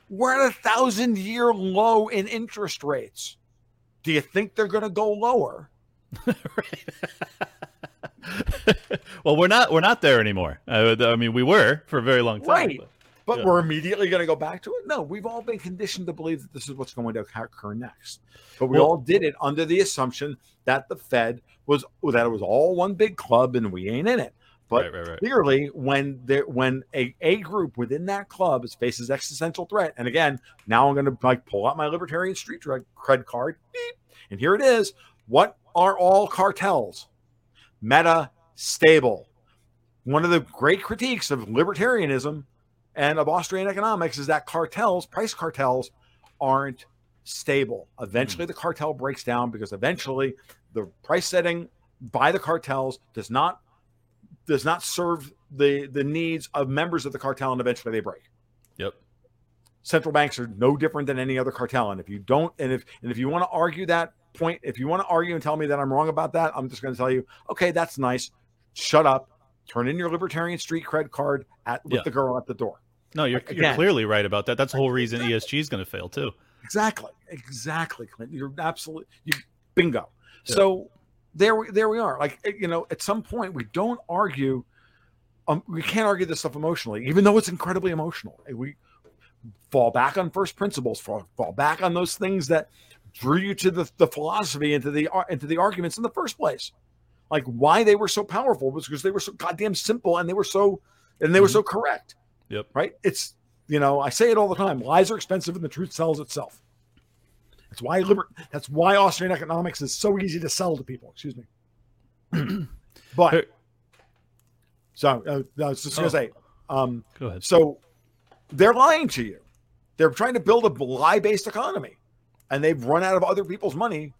"We're at a thousand year low in interest rates." Do you think they're going to go lower? well, we're not we're not there anymore. Uh, I mean, we were for a very long time. Right. but- But Yeah. we're immediately going to go back to it? No, we've all been conditioned to believe that this is what's going to occur next. But we Well- all did it under the assumption that the Fed was that it was all one big club and we ain't in it. But right, right, right. clearly, when there when a, a group within that club is faces existential threat, and again, now I'm going to like pull out my libertarian street drug cred card, beep, and here it is. What are all cartels? Meta stable. One of the great critiques of libertarianism and of Austrian economics is that cartels, price cartels, aren't stable. Hmm. Eventually, the cartel breaks down because eventually the price setting by the cartels does not does not serve the the needs of members of the cartel, and eventually they break. Yep. Central banks are no different than any other cartel, and if you don't, and if and if you want to argue that point, if you want to argue and tell me that I'm wrong about that, I'm just going to tell you, okay, that's nice. Shut up. Turn in your libertarian street cred card at with Yeah. the girl at the door. No, you're, you're clearly right about that. That's the whole reason ESG is going to fail too. Exactly. Exactly, Clint. You're absolutely you bingo. Yeah. So there we there we are. Like eh, you know, at some point we don't argue um we can't argue this stuff emotionally, even though it's incredibly emotional. We fall back on first principles, fall, fall back on those things that drew you to the, the philosophy into the into the arguments in the first place. Like why they were so powerful was because they were so goddamn simple and they were so and they were Mhm. so correct. Yep. Right? It's you know, I say it all the time. Lies are expensive and the truth sells itself. That's why liber- that's why Austrian economics is so easy to sell to people. Excuse me. but so uh, I was just gonna Oh. say, um, Go ahead. so they're lying to you. They're trying to build a lie-based economy, and they've run out of other people's money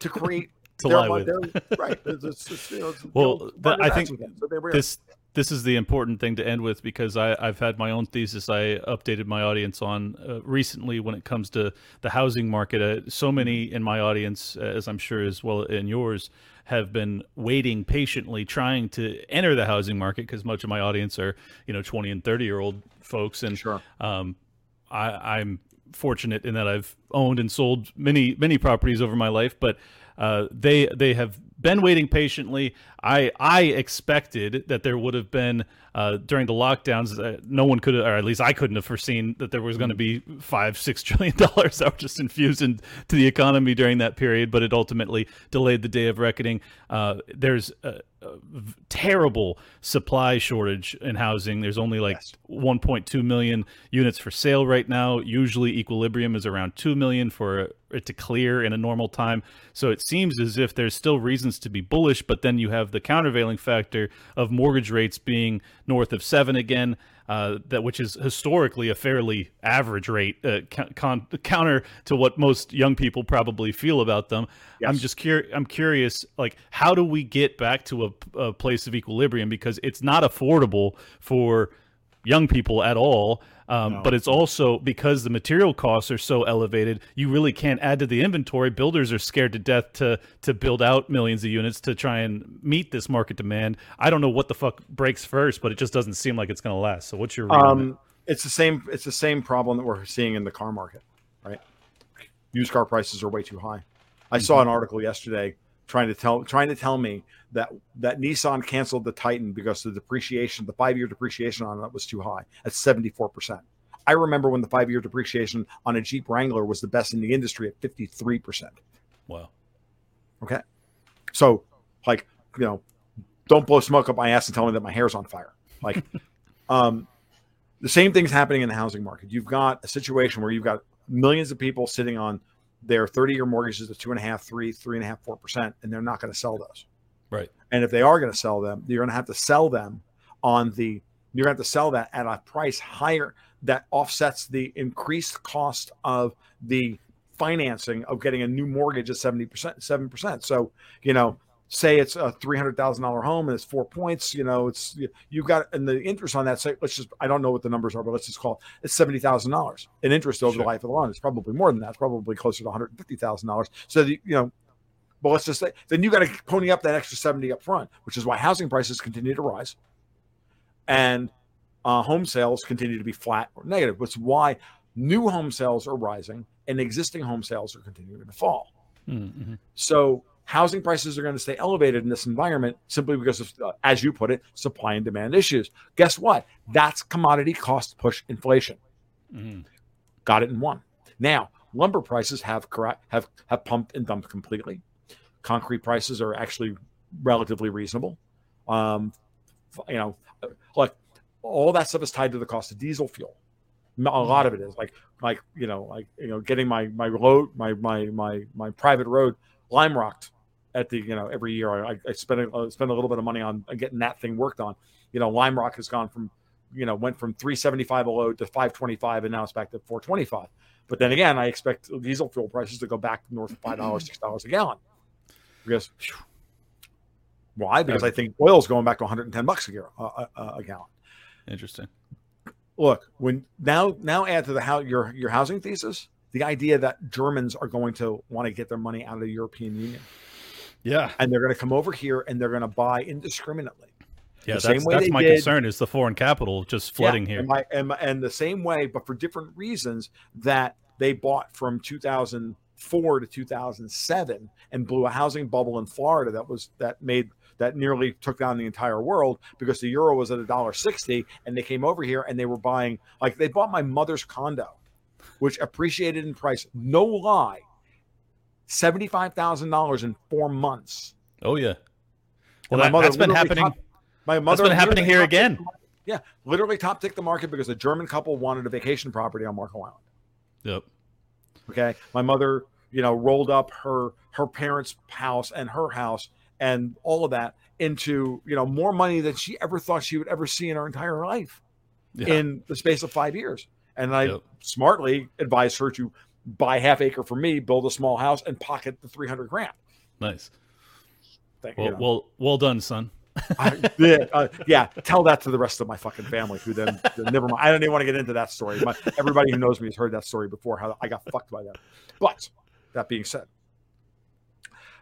to create To their lie mon- with. their- right. It's- it's- it's, you know, Well, the- I think. So this this is the important thing to end with because I, I've had my own thesis I updated my audience on uh, recently when it comes to the housing market. Uh, so many in my audience, uh, as I'm sure as well in yours, have been waiting patiently trying to enter the housing market because much of my audience are you know 20 and 30 year old folks and Sure. um, I, I'm fortunate in that I've owned and sold many many properties over my life, but uh, they they have been waiting patiently. I I expected that there would have been uh, during the lockdowns. Uh, no one could, or at least I couldn't have foreseen that there was going to be five six trillion dollars that were just infused into the economy during that period. But it ultimately delayed the day of reckoning. Uh, there's v- terrible supply shortage in housing. There's only like Yes. 1.2 million units for sale right now. Usually, equilibrium is around 2 million for it to clear in a normal time. So it seems as if there's still reasons to be bullish, but then you have the countervailing factor of mortgage rates being north of seven again. Uh, that which is historically a fairly average rate, uh, con- counter to what most young people probably feel about them. I'm just cur- I'm curious, like, how do we get back to a, a place of equilibrium? Because it's not affordable for young people at all. Um, No. But it's also because the material costs are so elevated, you really can't add to the inventory. Builders are scared to death to to build out millions of units to try and meet this market demand. I don't know what the fuck breaks first, but it just doesn't seem like it's going to last. So what's your read on it? Um, it's the same. It's the same problem that we're seeing in the car market, right? Used car prices are way too high. I saw Mm-hmm. an article yesterday trying to tell trying to tell me that that Nissan canceled the Titan because the depreciation, the five year depreciation on it was too high at seventy four percent. I remember when the five year depreciation on a Jeep Wrangler was the best in the industry at fifty three percent. Wow. Okay. So, like, you know, don't blow smoke up my ass and tell me that my hair's on fire. Like, um, the same thing's happening in the housing market. You've got a situation where you've got millions of people sitting on their 30 year mortgages at two and a half, three, three and a half, four percent, and they're not going to sell those. Right. And if they are going to sell them, you're going to have to sell them on the you're going to have to sell that at a price higher that offsets the increased cost of the financing of getting a new mortgage at 70%, 7%. So, you know, say it's a $300,000 home and it's four points, you know, it's, you've got, and the interest on that, say, let's just, I don't know what the numbers are, but let's just call it, it's $70,000 in interest over sure. the life of the loan. It's probably more than that. It's probably closer to $150,000. So, the, you know, but let's just say, then you got to pony up that extra 70 up front, which is why housing prices continue to rise and uh, home sales continue to be flat or negative, which is why new home sales are rising and existing home sales are continuing to fall. Mm-hmm. So housing prices are going to stay elevated in this environment simply because of, uh, as you put it, supply and demand issues. Guess what? That's commodity cost push inflation. Mm-hmm. Got it in one. Now, lumber prices have correct have have pumped and dumped completely. Concrete prices are actually relatively reasonable. Um, you know, like all that stuff is tied to the cost of diesel fuel. A lot of it is like like you know like you know getting my my road my my my my private road lime rocked at the you know every year I, I spend a, spend a little bit of money on getting that thing worked on. You know, lime rock has gone from you know went from 375 a load to 525 and now it's back to 425. But then again, I expect diesel fuel prices to go back north of five dollars, six dollars a gallon. Because why? Because I think oil's going back to 110 bucks a, year, uh, uh, a gallon. Interesting. Look, when now now add to the how your your housing thesis the idea that Germans are going to want to get their money out of the European Union. Yeah, and they're going to come over here and they're going to buy indiscriminately. Yeah, the that's, that's my did, concern is the foreign capital just flooding yeah, here. And, my, and, and the same way, but for different reasons that they bought from 2004 to 2007 and blew a housing bubble in Florida that was that made that nearly took down the entire world because the euro was at a dollar sixty, and they came over here and they were buying like they bought my mother's condo, which appreciated in price. No lie, seventy five thousand dollars in four months. Oh yeah, well that, has been happening. Top, my mother that's been happening here again. yeah, literally top ticked the market because a German couple wanted a vacation property on Marco Island. Yep. Okay, my mother, you know, rolled up her her parents' house and her house and all of that into you know more money than she ever thought she would ever see in her entire life yeah. in the space of five years. And I yep. smartly advised her to buy half acre for me, build a small house, and pocket the three hundred grand. Nice. Thank, well, you know. well, well done, son. I, yeah, uh, yeah, tell that to the rest of my fucking family. Who then? never mind. I don't even want to get into that story. My, everybody who knows me has heard that story before. How I got fucked by that. But that being said,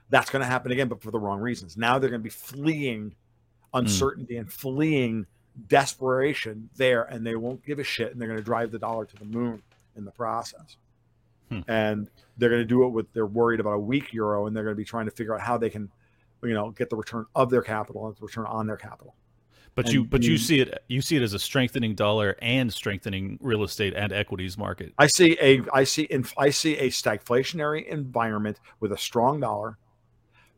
that's going to happen again, but for the wrong reasons. Now they're going to be fleeing uncertainty mm. and fleeing desperation there, and they won't give a shit, and they're going to drive the dollar to the moon in the process. Hmm. And they're going to do it with they're worried about a weak euro, and they're going to be trying to figure out how they can, you know, get the return of their capital and the return on their capital. But and you but you see it you see it as a strengthening dollar and strengthening real estate and equities market. I see a I see in I see a stagflationary environment with a strong dollar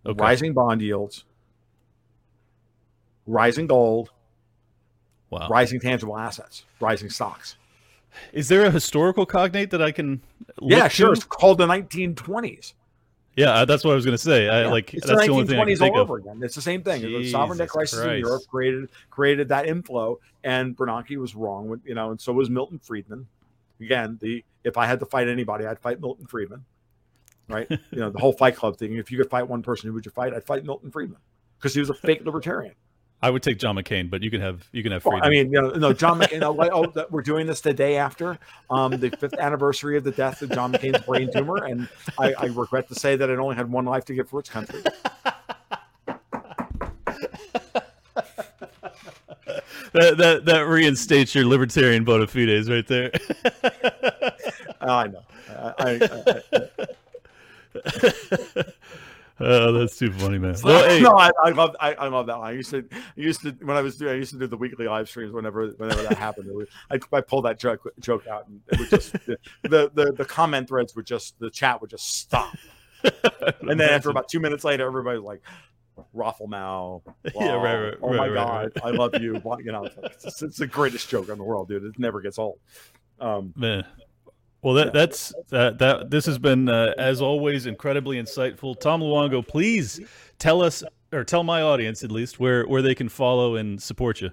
okay. rising bond yields, rising gold, wow. rising tangible assets, rising stocks. Is there a historical cognate that I can? yeah, sure. To? It's called the 1920s. Yeah, uh, that's what I was going to say. I, like it's that's the 1920s all over again. It's the same thing. Jesus the sovereign debt crisis Christ. in Europe created created that inflow, and Bernanke was wrong with you know, and so was Milton Friedman. Again, the if I had to fight anybody, I'd fight Milton Friedman right? you know, the whole Fight Club thing. If you could fight one person, who would you fight? I'd fight Milton Friedman because he was a fake libertarian. I would take John McCain, but you can have you can have. Well, I mean, you know, no, John McCain. oh, we're doing this the day after um, the fifth anniversary of the death of John McCain's brain tumor, and I, I regret to say that it only had one life to give for its country. that, that that reinstates your libertarian bona fides right there. I know. I, I, oh, that's too funny, man. Well, hey. No, I, I, love I, I, love that line. I used to I used to when I was doing I used to do the weekly live streams whenever whenever that happened. Was, I, I pulled that joke joke out and it would just the, the the comment threads would just the chat would just stop. and then after about two minutes later, everybody was like, Raffle Mao. Yeah, right, right, Oh right, my right, God, I love you. You know, it's, it's, it's the greatest joke in the world, dude. It never gets old. Um, Man. Well, that that's that that this has been uh, as always incredibly insightful. Tom Luongo, please tell us or tell my audience at least where where they can follow and support you.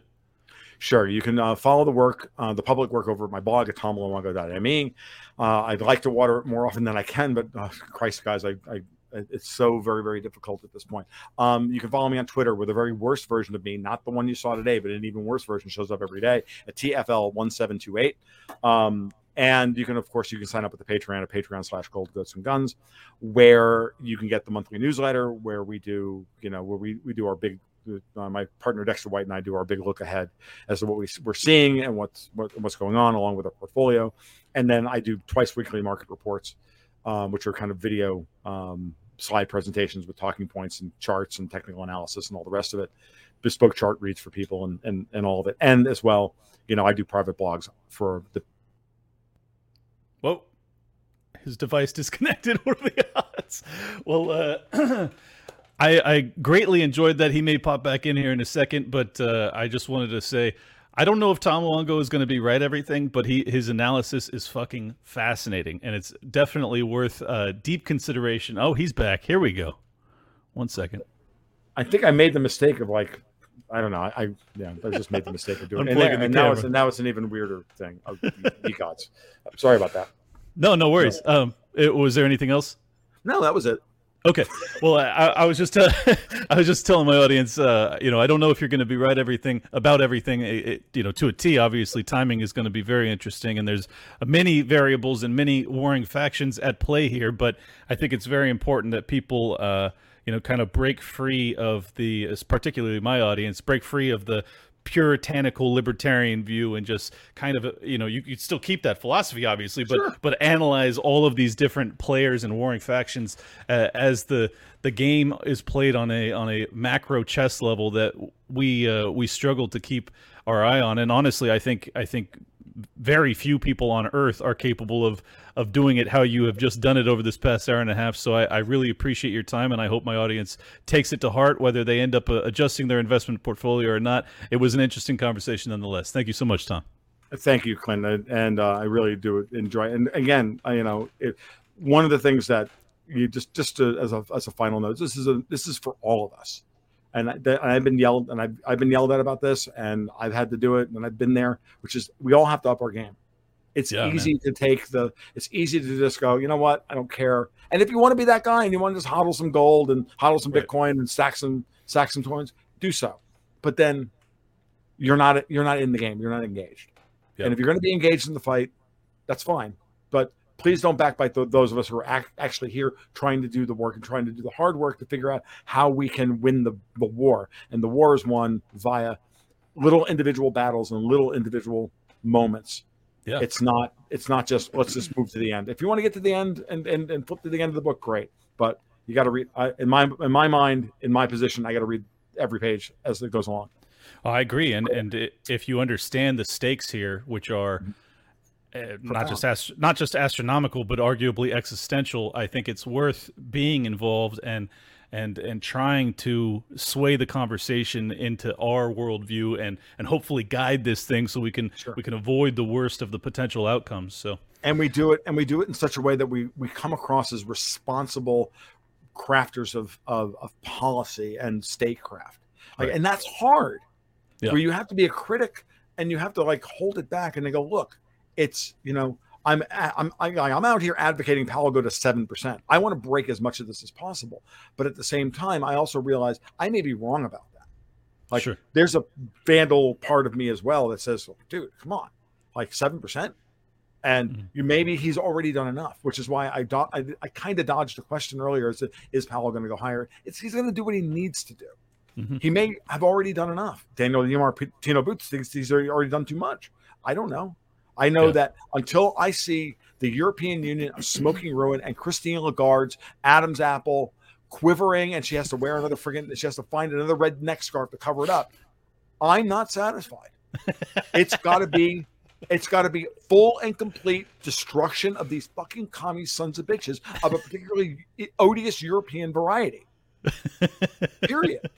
Sure, you can uh, follow the work, uh, the public work over at my blog at tomluongo.me. Uh, I'd like to water it more often than I can, but uh, Christ, guys, I, I it's so very very difficult at this point. Um, you can follow me on Twitter with a very worst version of me, not the one you saw today, but an even worse version shows up every day at TFL1728. Um, and you can, of course, you can sign up with the Patreon at Patreon slash Gold Goats and Guns, where you can get the monthly newsletter where we do, you know, where we, we do our big, uh, my partner Dexter White and I do our big look ahead as to what we, we're seeing and what's what, what's going on along with our portfolio. And then I do twice weekly market reports, um, which are kind of video um, slide presentations with talking points and charts and technical analysis and all the rest of it. Bespoke chart reads for people and, and, and all of it. And as well, you know, I do private blogs for the Whoa. His device disconnected. What are the odds? Well, uh, I, I greatly enjoyed that. He may pop back in here in a second, but uh, I just wanted to say I don't know if Tom Luongo is going to be right everything, but he his analysis is fucking fascinating, and it's definitely worth uh, deep consideration. Oh, he's back. Here we go. One second. I think I made the mistake of like, I don't know. I, I yeah, I just made the mistake of doing it. And, Unplugging the and now it's camera. now it's an even weirder thing. Oh, ye gods. Sorry about that. No, no worries. Um, it, was there anything else? No, that was it. Okay. Well, I, I was just uh, I was just telling my audience, uh, you know, I don't know if you're going to be right everything about everything, it, it- you know, to a T. Obviously, timing is going to be very interesting, and there's many variables and many warring factions at play here. But I think it's very important that people, uh, you know, kind of break free of the, particularly my audience, break free of the puritanical libertarian view and just kind of you know you could still keep that philosophy obviously but Sure. but analyze all of these different players and warring factions uh, as the the game is played on a on a macro chess level that we uh, we struggle to keep our eye on and honestly I think I think very few people on earth are capable of of doing it how you have just done it over this past hour and a half. So I, I really appreciate your time and I hope my audience takes it to heart whether they end up uh, adjusting their investment portfolio or not. It was an interesting conversation nonetheless. Thank you so much Tom. Thank you, Clint, and- uh, I really do enjoy. And again, I, you know, it, one of the things that you just just to, as a as a final note, this is a this is for all of us. And, I, and I've been yelled and I've, I've been yelled at about this, and I've had to do it, and I've been there. Which is we all have to up our game. It's Yeah, easy to take the. It's easy to just go. You know what? I don't care. And if you want to be that guy and you want to just hodl some gold and hodl some Right. Bitcoin and stack some stack some coins, do so. But then you're not you're not in the game. You're not engaged. Yep. And if you're going to be engaged in the fight, that's fine. But please don't backbite th- those of us who are ac- actually here trying to do the work and trying to do the hard work to figure out how we can win the, the war. And the war is won via little individual battles and little individual moments. Yeah. It's not it's not just let's just move to the end. If you want to get to the end and, and, and flip to the end of the book, great. But you got to read I, in my in my mind, in my position, I got to read every page as it goes along. I agree, and and if you understand the stakes here, which are mm-hmm. Uh, not just ast- not just astronomical, but arguably existential, I think it's worth being involved and and and trying to sway the conversation into our worldview and and hopefully guide this thing so we can Sure. we can avoid the worst of the potential outcomes. So and we do it and we do it in such a way that we we come across as responsible crafters of of, of policy and statecraft like Right. and that's hard Yeah. where you have to be a critic and you have to like hold it back and they go look it's you know i'm i'm i'm out here advocating powell go to 7% i want to break as much of this as possible but at the same time i also realize i may be wrong about that like Sure. there's a vandal part of me as well that says dude come on like 7% and Mhm. you maybe he's already done enough, which is why I do, I, I kind of dodged the question earlier: is is Powell going to go higher? It's he's going to do what he needs to do. Mhm. He may have already done enough. Daniel Yamar Tino Boots thinks he's already done too much. I don't know. I know Yeah. that until I see the European Union of smoking ruin and Christine Lagarde's Adam's apple quivering, and she has to wear another friggin' she has to find another red neck scarf to cover it up. I'm not satisfied. It's got to be it's got to be full and complete destruction of these fucking commie sons of bitches of a particularly odious European variety. Period.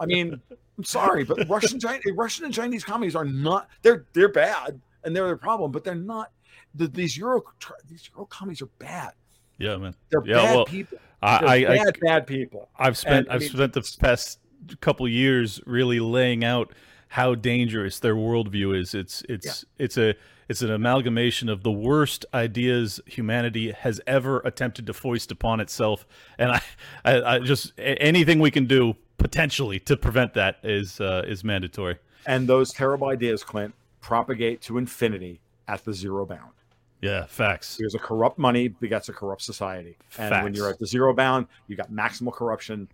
I mean, I'm sorry, but Russian, Russian and Chinese comedies are not. They're they're bad and they're the problem, but they're not. The, these Euro these Euro comedies are bad. Yeah, man. They're yeah, bad well, people. I, I, bad, bad people. I've spent And, I I've mean, spent the past couple years really laying out how dangerous their worldview is. It's it's it's a it's an amalgamation of the worst ideas humanity has ever attempted to foist upon itself, and I I, I just anything we can do potentially to prevent that is uh, is mandatory. And those terrible ideas, Clint, propagate to infinity at the zero bound. Yeah, facts. Because a corrupt money begets a corrupt society. And when you're at the zero bound, you got maximal corruption,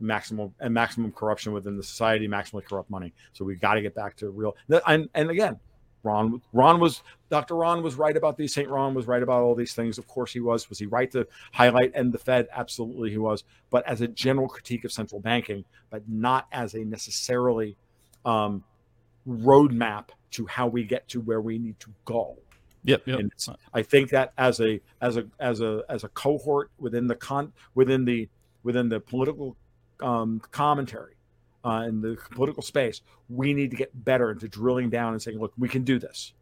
maximum and maximum corruption within the society, maximally corrupt money. So we've got to get back to real. And and again, Ron Ron was Dr. Ron was right about these. Saint Ron was right about all these things. Of course he was. Was he right to highlight and the Fed? Absolutely he was. But as a general critique of central banking, but not as a necessarily um, roadmap to how we get to where we need to go. Yep, yep. And I think that as a as a as a as a cohort within the con within the within the political um, commentary uh, in the political space, we need to get better into drilling down and saying, look, we can do this.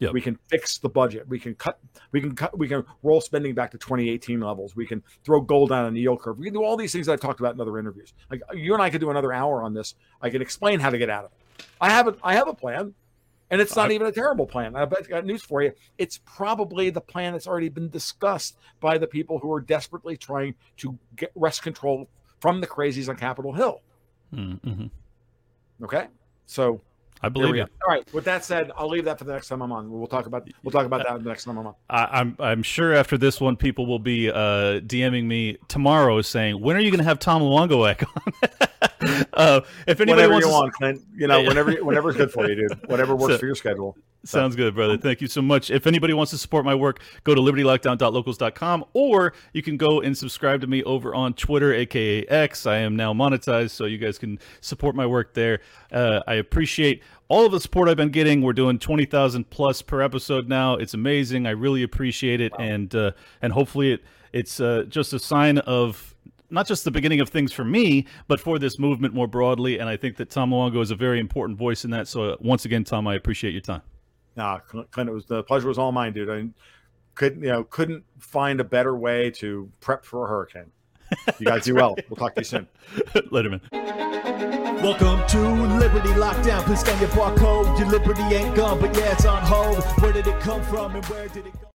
Yep. We can fix the budget. We can cut. We can cut. We can roll spending back to 2018 levels. We can throw gold down on the yield curve. We can do all these things that I've talked about in other interviews. Like you and I could do another hour on this. I can explain how to get out of it. I have a, I have a plan, and it's not I- even a terrible plan. I bet I got news for you. It's probably the plan that's already been discussed by the people who are desperately trying to get wrest control from the crazies on Capitol Hill. Mm-hmm. Okay, so I believe you. All right. With that said, I'll leave that for the next time I'm on. We'll talk about we'll talk about that the next time I'm on. I, I'm I'm sure after this one, people will be uh, DMing me tomorrow saying, "When are you going to have Tom Luongo on?" uh, if anybody Whenever wants you to, want, Clint. You know, Yeah. whenever whenever's good for you, dude. Whatever works So- for your schedule. Sounds good, brother. Thank you so much. If anybody wants to support my work, go to libertylockdown.locals.com or you can go and subscribe to me over on Twitter, aka X. I am now monetized, so you guys can support my work there. Uh, I appreciate all of the support I've been getting. We're doing 20,000 plus per episode now. It's amazing. I really appreciate it. And, uh, and hopefully it, it's uh, just a sign of not just the beginning of things for me, but for this movement more broadly. And I think that Tom Luongo is a very important voice in that. So uh, once again, Tom, I appreciate your time. Nah, Clint, Clint, it was the pleasure was all mine, dude. I couldn't you know couldn't find a better way to prep for a hurricane. You guys do well. We'll talk to you soon. Later, man. Welcome to Liberty Lockdown. Please scan your barcode. Your liberty ain't gone, but yeah, it's on hold. Where did it come from and where did it go?